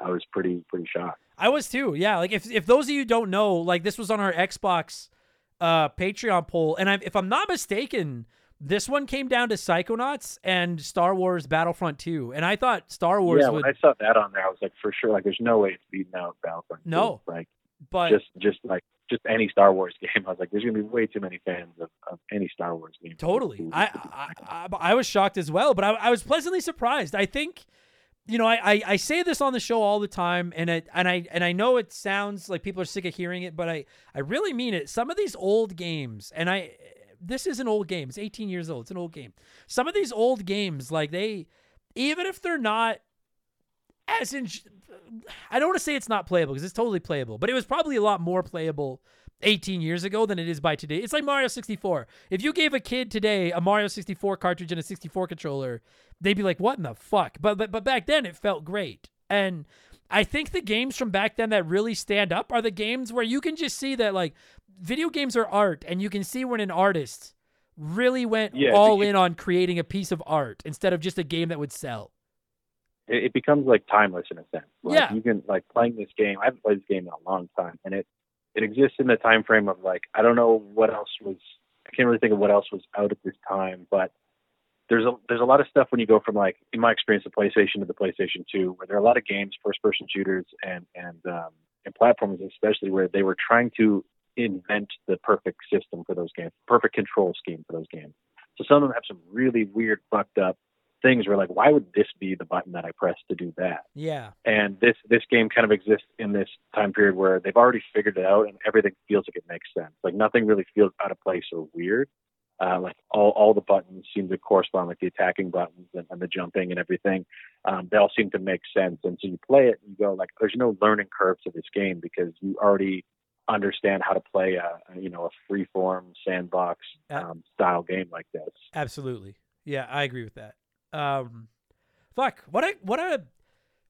I was pretty, pretty shocked. I was too. Yeah. Like if if those of you don't know, like this was on our Xbox uh Patreon poll, and I, if I'm not mistaken, this one came down to Psychonauts and Star Wars Battlefront 2, and I thought Star Wars yeah, would, when I saw that on there, I was like, for sure, like, there's no way it's beating out Battlefront. 2. No. like but just, just like, just any Star Wars game. I was like, there's gonna be way too many fans of, of any Star Wars game. Totally. I, I, I I was shocked as well, but I, I was pleasantly surprised. I think, you know, I, I, I say this on the show all the time, and it and I and I know it sounds like people are sick of hearing it, but I I really mean it. Some of these old games, and I this is an old game. It's 18 years old. It's an old game. Some of these old games, like they, even if they're not as in, I don't want to say it's not playable because it's totally playable, but it was probably a lot more playable 18 years ago than it is by today. It's like Mario 64. If you gave a kid today a Mario 64 cartridge and a 64 controller, they'd be like, "What in the fuck?" But but but back then it felt great. And I think the games from back then that really stand up are the games where you can just see that like video games are art and you can see when an artist really went Yeah, all in on creating a piece of art instead of just a game that would sell. it, becomes like timeless in a sense. Like Yeah. you can like playing this game. I haven't played this game in a long time, and it it exists in the time frame of like I don't know what else was. I can't really think of what else was out at this time, but there's a there's a lot of stuff when you go from like in my experience the PlayStation to the PlayStation 2, where there are a lot of games, first person shooters, and and um, and platforms especially where they were trying to invent the perfect system for those games, perfect control scheme for those games. So some of them have some really weird, fucked up things where like, why would this be the button that I press to do that? Yeah. And this this game kind of exists in this time period where they've already figured it out and everything feels like it makes sense. Like nothing really feels out of place or weird. Uh, like all, all the buttons seem to correspond, like the attacking buttons and, and the jumping and everything. Um, they all seem to make sense. And so you play it and you go like, there's no learning curve to this game because you already understand how to play a, you know a free form sandbox Yeah. um, style game like this. Absolutely. Yeah, I agree with that. Um, fuck, what a what a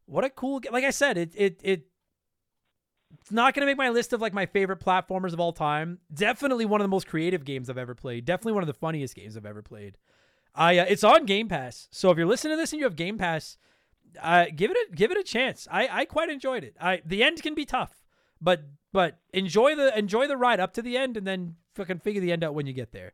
what a cool. Like I said, it it it. It's not gonna make my list of like my favorite platformers of all time. Definitely one of the most creative games I've ever played. Definitely one of the funniest games I've ever played. I uh, it's on Game Pass, so if you're listening to this and you have Game Pass, uh, give it a give it a chance. I I quite enjoyed it. I the end can be tough, but but enjoy the enjoy the ride up to the end, and then fucking figure the end out when you get there.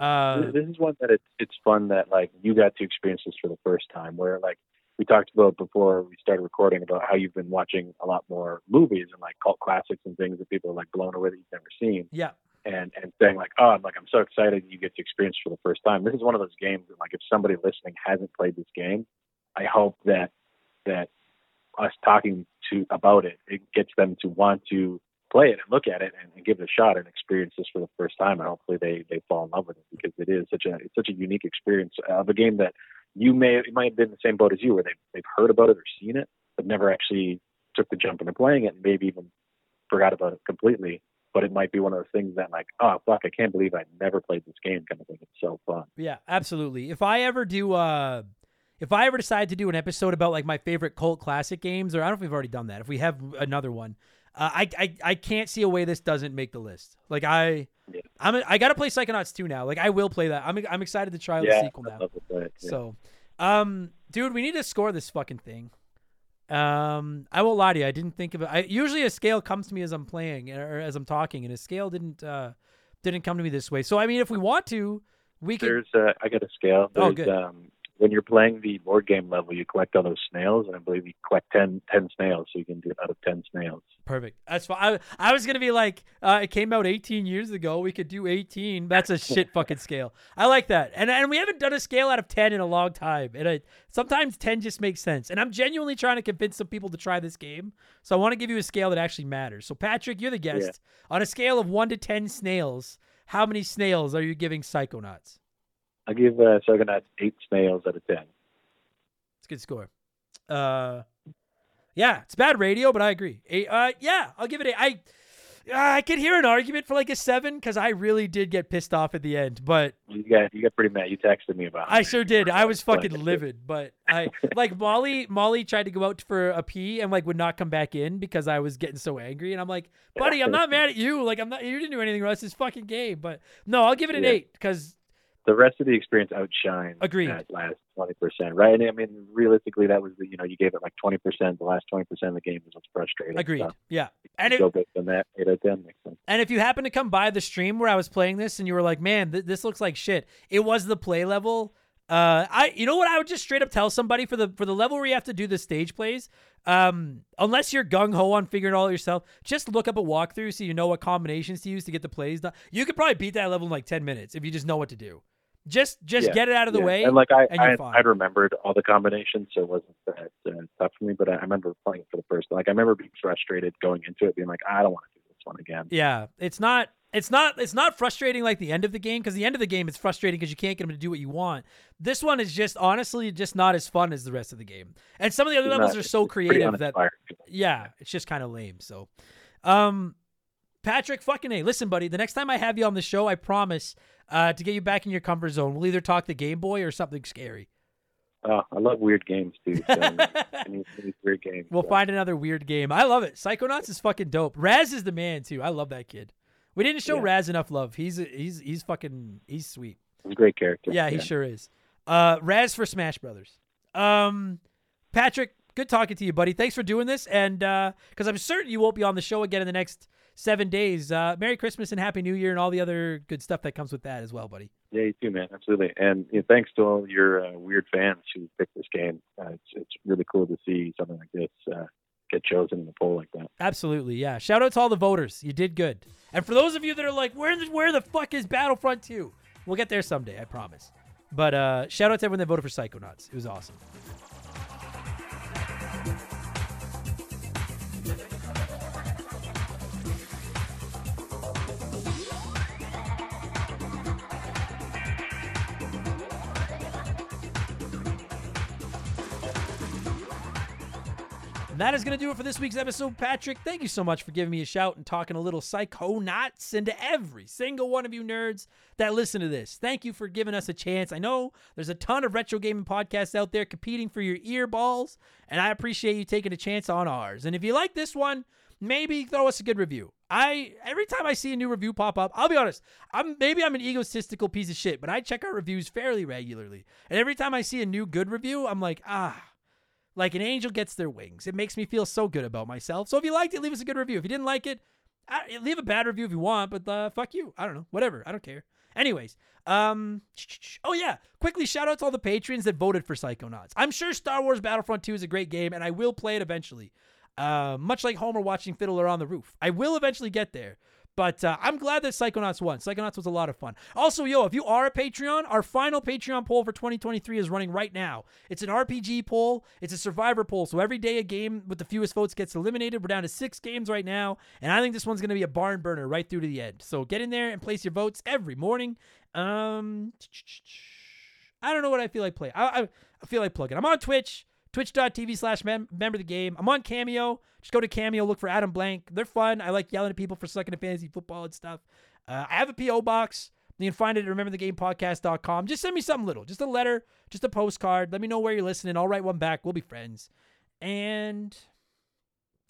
Uh, This- this is one that it's it's fun that like you got to experience this for the first time where like we talked about before we started recording about how you've been watching a lot more movies and like cult classics and things that people are like blown away that you've never seen. Yeah, and and saying like oh I'm like I'm so excited you get to experience for the first time. This is one of those games that like if somebody listening hasn't played this game I hope that that us talking to about it it gets them to want to play it and look at it and, and give it a shot and experience this for the first time and hopefully they they fall in love with it because it is such a it's such a unique experience of a game that you may it might have been the same boat as you where they've they've heard about it or seen it but never actually took the jump into playing it and maybe even forgot about it completely but it might be one of those things that like oh fuck I can't believe I never played this game kind of thing it's so fun Yeah, absolutely. If I ever do uh if I ever decide to do an episode about like my favorite cult classic games, or I don't know if we've already done that. If we have another one, uh, I, I I can't see a way this doesn't make the list. Like I, Yeah. I'm a, I gotta play Psychonauts 2 now. Like I will play that. I'm I'm excited to try the sequel now. love to play it yeah. So, um, dude, we need to score this fucking thing. Um, I won't lie to you. I didn't think of it. I usually a scale comes to me as I'm playing or as I'm talking, and a scale didn't uh didn't come to me this way. So I mean, if we want to, we could. There's uh, I got a scale. Oh, good. Um, when you're playing the board game level, you collect all those snails, and I believe you collect 10, 10 snails, so you can do it out of ten snails. Perfect. That's fine. I, I was gonna be like, uh, it came out 18 years ago. We could do 18. That's a shit fucking scale. I like that. And and we haven't done a scale out of 10 in a long time. And I, sometimes 10 just makes sense. And I'm genuinely trying to convince some people to try this game. So I want to give you a scale that actually matters. So Patrick, you're the guest. On a scale of one to 10 snails, how many snails are you giving Psychonauts? I give uh, Psychonauts eight snails out of ten. It's a good score. Uh, yeah, it's bad radio, but I agree. A, uh, yeah, I'll give it a. I. I could hear an argument for like a seven because I really did get pissed off at the end, but You got you got pretty mad. You texted me about. It. I sure did. I was fucking livid, but I like Molly. Molly tried to go out for a pee and like would not come back in because I was getting so angry. And I'm like, buddy, I'm not mad at you. Like I'm not. You didn't do anything wrong. It's this fucking game. But no, I'll give it an Yeah. eight because the rest of the experience outshines Agreed. that last twenty percent, right? And I mean, realistically, that was the you know you gave it like twenty percent. The last twenty percent of the game was what's frustrating. agreed. So, Yeah. And go if, based on that, eight out ten makes sense. and if you happen to come by the stream where I was playing this and you were like, man, th- this looks like shit. It was the play level. Uh, I you know what I would just straight up tell somebody for the for the level where you have to do the stage plays. Um, unless you're gung ho on figuring it all yourself, just look up a walkthrough so you know what combinations to use to get the plays done. You could probably beat that level in like ten minutes if you just know what to do. Just just Yeah, get it out of the Yeah. way. And like I, and I. I'd remembered all the combinations, so it wasn't that uh, tough for me. But I, I remember playing for the first. Like I remember being frustrated going into it, being like, I don't want to do this one again. Yeah, it's not it's not it's not frustrating like the end of the game because the end of the game is frustrating because you can't get them to do what you want. This one is just honestly just not as fun as the rest of the game. And some of the other levels are so creative that yeah, it's just kind of lame. So, um, Patrick, fucking a, listen, buddy. The next time I have you on the show, I promise uh, to get you back in your comfort zone. We'll either talk the Game Boy or something scary. Oh, I love weird games too. So any, any weird games. We'll so. find another weird game. I love it. Psychonauts is fucking dope. Raz is the man too. I love that kid. We didn't show Yeah. Raz enough love. He's he's he's fucking he's sweet. He's a great character. Yeah, he sure is. Uh, Raz for Smash Brothers. Um, Patrick, good talking to you, buddy. Thanks for doing this, and because I'm certain you won't be on the show again in the next seven days. Uh, Merry Christmas and Happy New Year, and all the other good stuff that comes with that as well, buddy. Yeah, you too, man. Absolutely. And you know, thanks to all your uh, weird fans who picked this game. Uh, it's it's really cool to see something like this uh, get chosen in the poll like that. Absolutely, yeah. Shout out to all the voters. You did good. And for those of you that are like, where the, where the fuck is Battlefront 2? We'll get there someday, I promise. But uh, shout out to everyone that voted for Psychonauts. It was awesome. And that is going to do it for this week's episode, Patrick. Thank you so much for giving me a shout and talking a little psychonauts and to every single one of you nerds that listen to this. Thank you for giving us a chance. I know there's a ton of retro gaming podcasts out there competing for your ear balls, and I appreciate you taking a chance on ours. And if you like this one, maybe throw us a good review. I every time I see a new review pop up, I'll be honest, I'm maybe I'm an egotistical piece of shit, but I check our reviews fairly regularly. And every time I see a new good review, I'm like, ah, like an angel gets their wings. It makes me feel so good about myself. So if you liked it, leave us a good review. If you didn't like it, uh, leave a bad review if you want, but uh, fuck you. I don't know. Whatever. I don't care. Anyways, um, oh yeah, quickly shout out to all the patrons that voted for Psychonauts. I'm sure Star Wars Battlefront 2 is a great game, and I will play it eventually. Uh, much like Homer watching Fiddler on the Roof, I will eventually get there. But uh, I'm glad that Psychonauts won. Psychonauts was a lot of fun. Also, yo, if you are a Patreon, our final Patreon poll for 2023 is running right now. It's an RPG poll, it's a survivor poll. So every day a game with the fewest votes gets eliminated. We're down to six games right now. And I think this one's going to be a barn burner right through to the end. So get in there and place your votes every morning. Um, I don't know what I feel like playing. I, I, I feel like plugging. I'm on Twitch twitch.tv slash member the game. I'm on Cameo. Just go to Cameo, look for Adam Blank. They're fun. I like yelling at people for sucking at fantasy football and stuff. Uh, I have a P.O. box. You can find it at rememberthegamepodcast.com. Just send me something little. Just a letter, just a postcard. Let me know where you're listening. I'll write one back. We'll be friends. And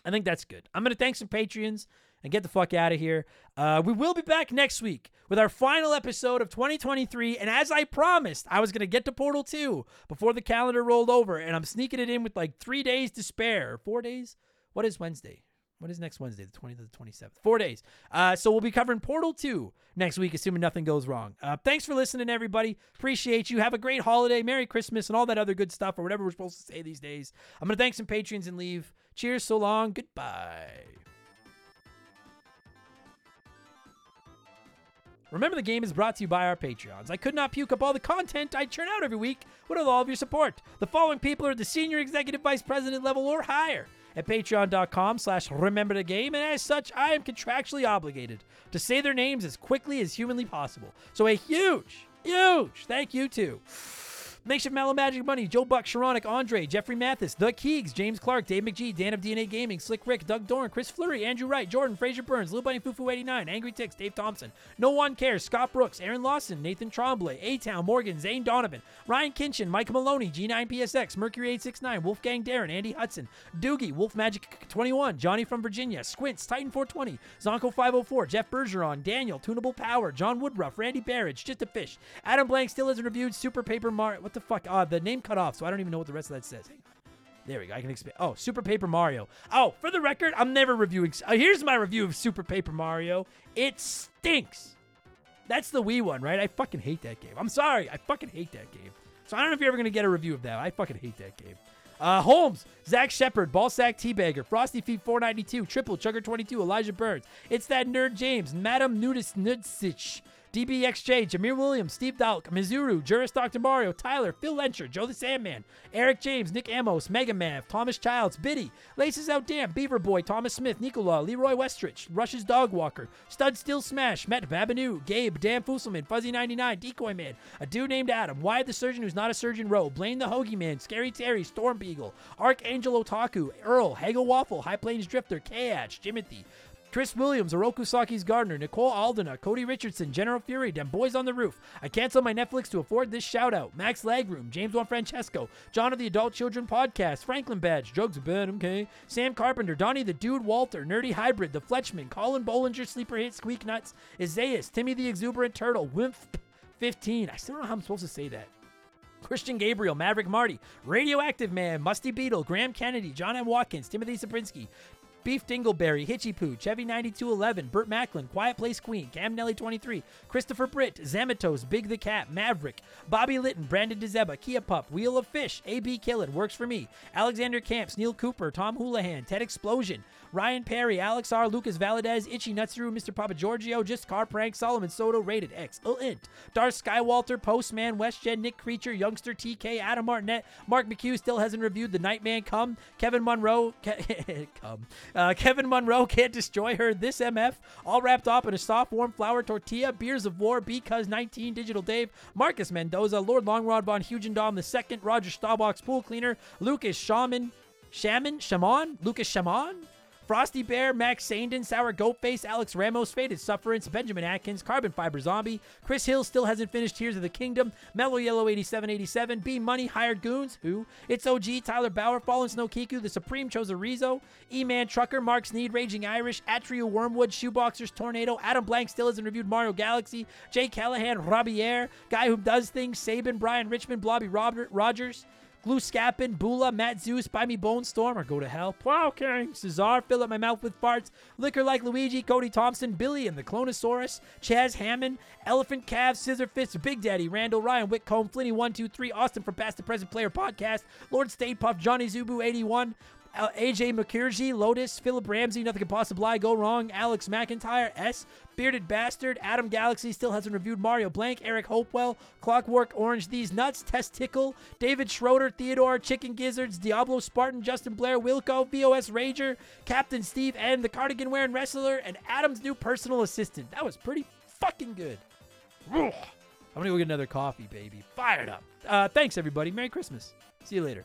I think that's good. I'm going to thank some Patreons and get the fuck out of here. Uh, we will be back next week with our final episode of 2023. And as I promised, I was going to get to Portal 2 before the calendar rolled over. And I'm sneaking it in with like three days to spare. Four days? What is Wednesday? What is next Wednesday? The 20th to the 27th. Four days. Uh, so we'll be covering Portal 2 next week, assuming nothing goes wrong. Uh, thanks for listening, everybody. Appreciate you. Have a great holiday. Merry Christmas and all that other good stuff or whatever we're supposed to say these days. I'm going to thank some patrons and leave. Cheers. So long. Goodbye. Remember, the game is brought to you by our Patreons. I could not puke up all the content I churn out every week without all of your support. The following people are at the senior executive vice president level or higher at patreon.com slash remember the game, and as such, I am contractually obligated to say their names as quickly as humanly possible. So a huge, huge thank you to Makeshift Mallow Magic Money, Joe Buck, Sharonic, Andre, Jeffrey Mathis, The Keegs, James Clark, Dave McGee, Dan of DNA Gaming, Slick Rick, Doug Dorn, Chris Fleury, Andrew Wright, Jordan, Fraser Burns, Lil Bunny Fufu 89, Angry Ticks, Dave Thompson, No One Cares, Scott Brooks, Aaron Lawson, Nathan Tremblay, A Town, Morgan, Zane Donovan, Ryan Kinchin, Mike Maloney, G9PSX, Mercury 869, Wolfgang Darren, Andy Hudson, Doogie, Wolf Magic 21, Johnny from Virginia, Squints, Titan 420, Zonko 504, Jeff Bergeron, Daniel, Tunable Power, John Woodruff, Randy Barrage, Just a Fish, Adam Blank still hasn't reviewed Super Paper Mario. What the fuck? Uh, the name cut off, so I don't even know what the rest of that says. There we go. I can expand. Oh, Super Paper Mario. Oh, for the record, I'm never reviewing. Uh, here's my review of Super Paper Mario. It stinks. That's the Wii one, right? I fucking hate that game. I'm sorry. I fucking hate that game. So I don't know if you're ever to get a review of that. I fucking hate that game. Uh, Holmes, Zach Shepard, Ballsack Teabagger, Frosty Feet 492, Triple Chugger 22, Elijah Burns. It's that nerd James, Madam Nudis Nudsich, DBXJ, Jameer Williams, Steve Dalk, Mizuru, Juris Dr. Mario, Tyler, Phil Lencher, Joe the Sandman, Eric James, Nick Amos, Mega Mav, Thomas Childs, Biddy, Laces Out Damn, Beaver Boy, Thomas Smith, Nicola, Leroy Westrich, Rush's Dog Walker, Stud Still Smash, Matt Babanu, Gabe, Dan Fusselman, Fuzzy99, Decoy Man, a dude named Adam, Wyatt the Surgeon who's not a surgeon Rowe, Blaine the Hoagie Man, Scary Terry, Storm Beagle, Archangel Otaku, Earl, Hagel Waffle, High Plains Drifter, K-Atch, Jimothy, Chris Williams, Oroku Saki's Gardener, Nicole Aldena, Cody Richardson, General Fury, Dem Boys on the Roof. I canceled my Netflix to afford this shout out. Max Lagroom, James Juan Francesco, John of the Adult Children Podcast, Franklin Badge, Jugs Ben, okay, Sam Carpenter, Donnie the Dude Walter, Nerdy Hybrid, The Fletchman, Colin Bollinger, Sleeper Hit, Squeak Nuts, Isaias, Timmy the Exuberant Turtle, Wimp 15. I still don't know how I'm supposed to say that. Christian Gabriel, Maverick Marty, Radioactive Man, Musty Beetle, Graham Kennedy, John M. Watkins, Timothy Sabrinsky, Beef Dingleberry, Hitchy Poo, Chevy 9211, Burt Macklin, Quiet Place Queen, Cam Nelly 23, Christopher Britt, Zamatos, Big the Cat, Maverick, Bobby Litton, Brandon DeZeba, Kia Pup, Wheel of Fish, AB Killin, Works for Me, Alexander Camps, Neil Cooper, Tom Houlihan, Ted Explosion, Ryan Perry, Alex R, Lucas Valadez, Itchy Nutsuru, Mr. Papa Giorgio, Just Car Prank, Solomon Soto, Rated X, Int, Darth Skywalter, Postman, WestGen, Nick Creature, Youngster TK, Adam Martinet, Mark McHugh still hasn't reviewed The Nightman Come, Kevin Monroe, Ke- Come, uh, Kevin Monroe can't destroy her. This MF, all wrapped up in a soft, warm flour tortilla. Beers of War, Because 19, Digital Dave, Marcus Mendoza, Lord Longrod von Hugendom the second, Roger Staubach's pool cleaner, Lucas Shaman, Shaman, Shaman, Lucas Shaman. Frosty Bear, Max Sandin, Sour Goatface, Alex Ramos, Faded Sufferance, Benjamin Atkins, Carbon Fiber Zombie, Chris Hill still hasn't finished Tears of the Kingdom, Mellow Yellow 8787, B Money, Hired Goons, who? It's OG, Tyler Bauer, Fallen Snow Kiku, The Supreme chose Chozorizo, E Man Trucker, Mark Sneed, Raging Irish, Atrio Wormwood, Shoeboxers, Tornado, Adam Blank still hasn't reviewed Mario Galaxy, Jay Callahan, Robier, Guy Who Does Things, Sabin, Brian Richmond, Blobby Robert, Rogers, Glue Scappin, Bula, Matt Zeus, Buy Me Bone Storm, or Go to Hell, Plow King, Cesar, Fill Up My Mouth with Farts, Liquor Like Luigi, Cody Thompson, Billy and the Cloneasaurus, Chaz Hammond, Elephant Calf, Scissor Fist, Big Daddy, Randall, Ryan, Whitcomb, Flinny123, Austin from Past the Present Player Podcast, Lord Stay Puff, Johnny Zubu 81, uh, AJ McKirji, Lotus, Philip Ramsey, Nothing Can Possibly Go Wrong, Alex McIntyre, S, Bearded Bastard, Adam Galaxy still hasn't reviewed Mario Blank, Eric Hopewell, Clockwork Orange, These Nuts, Testicle, David Schroeder, Theodore, Chicken Gizzards, Diablo Spartan, Justin Blair, Wilco, VOS Rager, Captain Steve, and the Cardigan Wearing Wrestler, and Adam's new personal assistant. That was pretty fucking good. I'm gonna go get another coffee, baby. Fired up. Uh, thanks, everybody. Merry Christmas. See you later.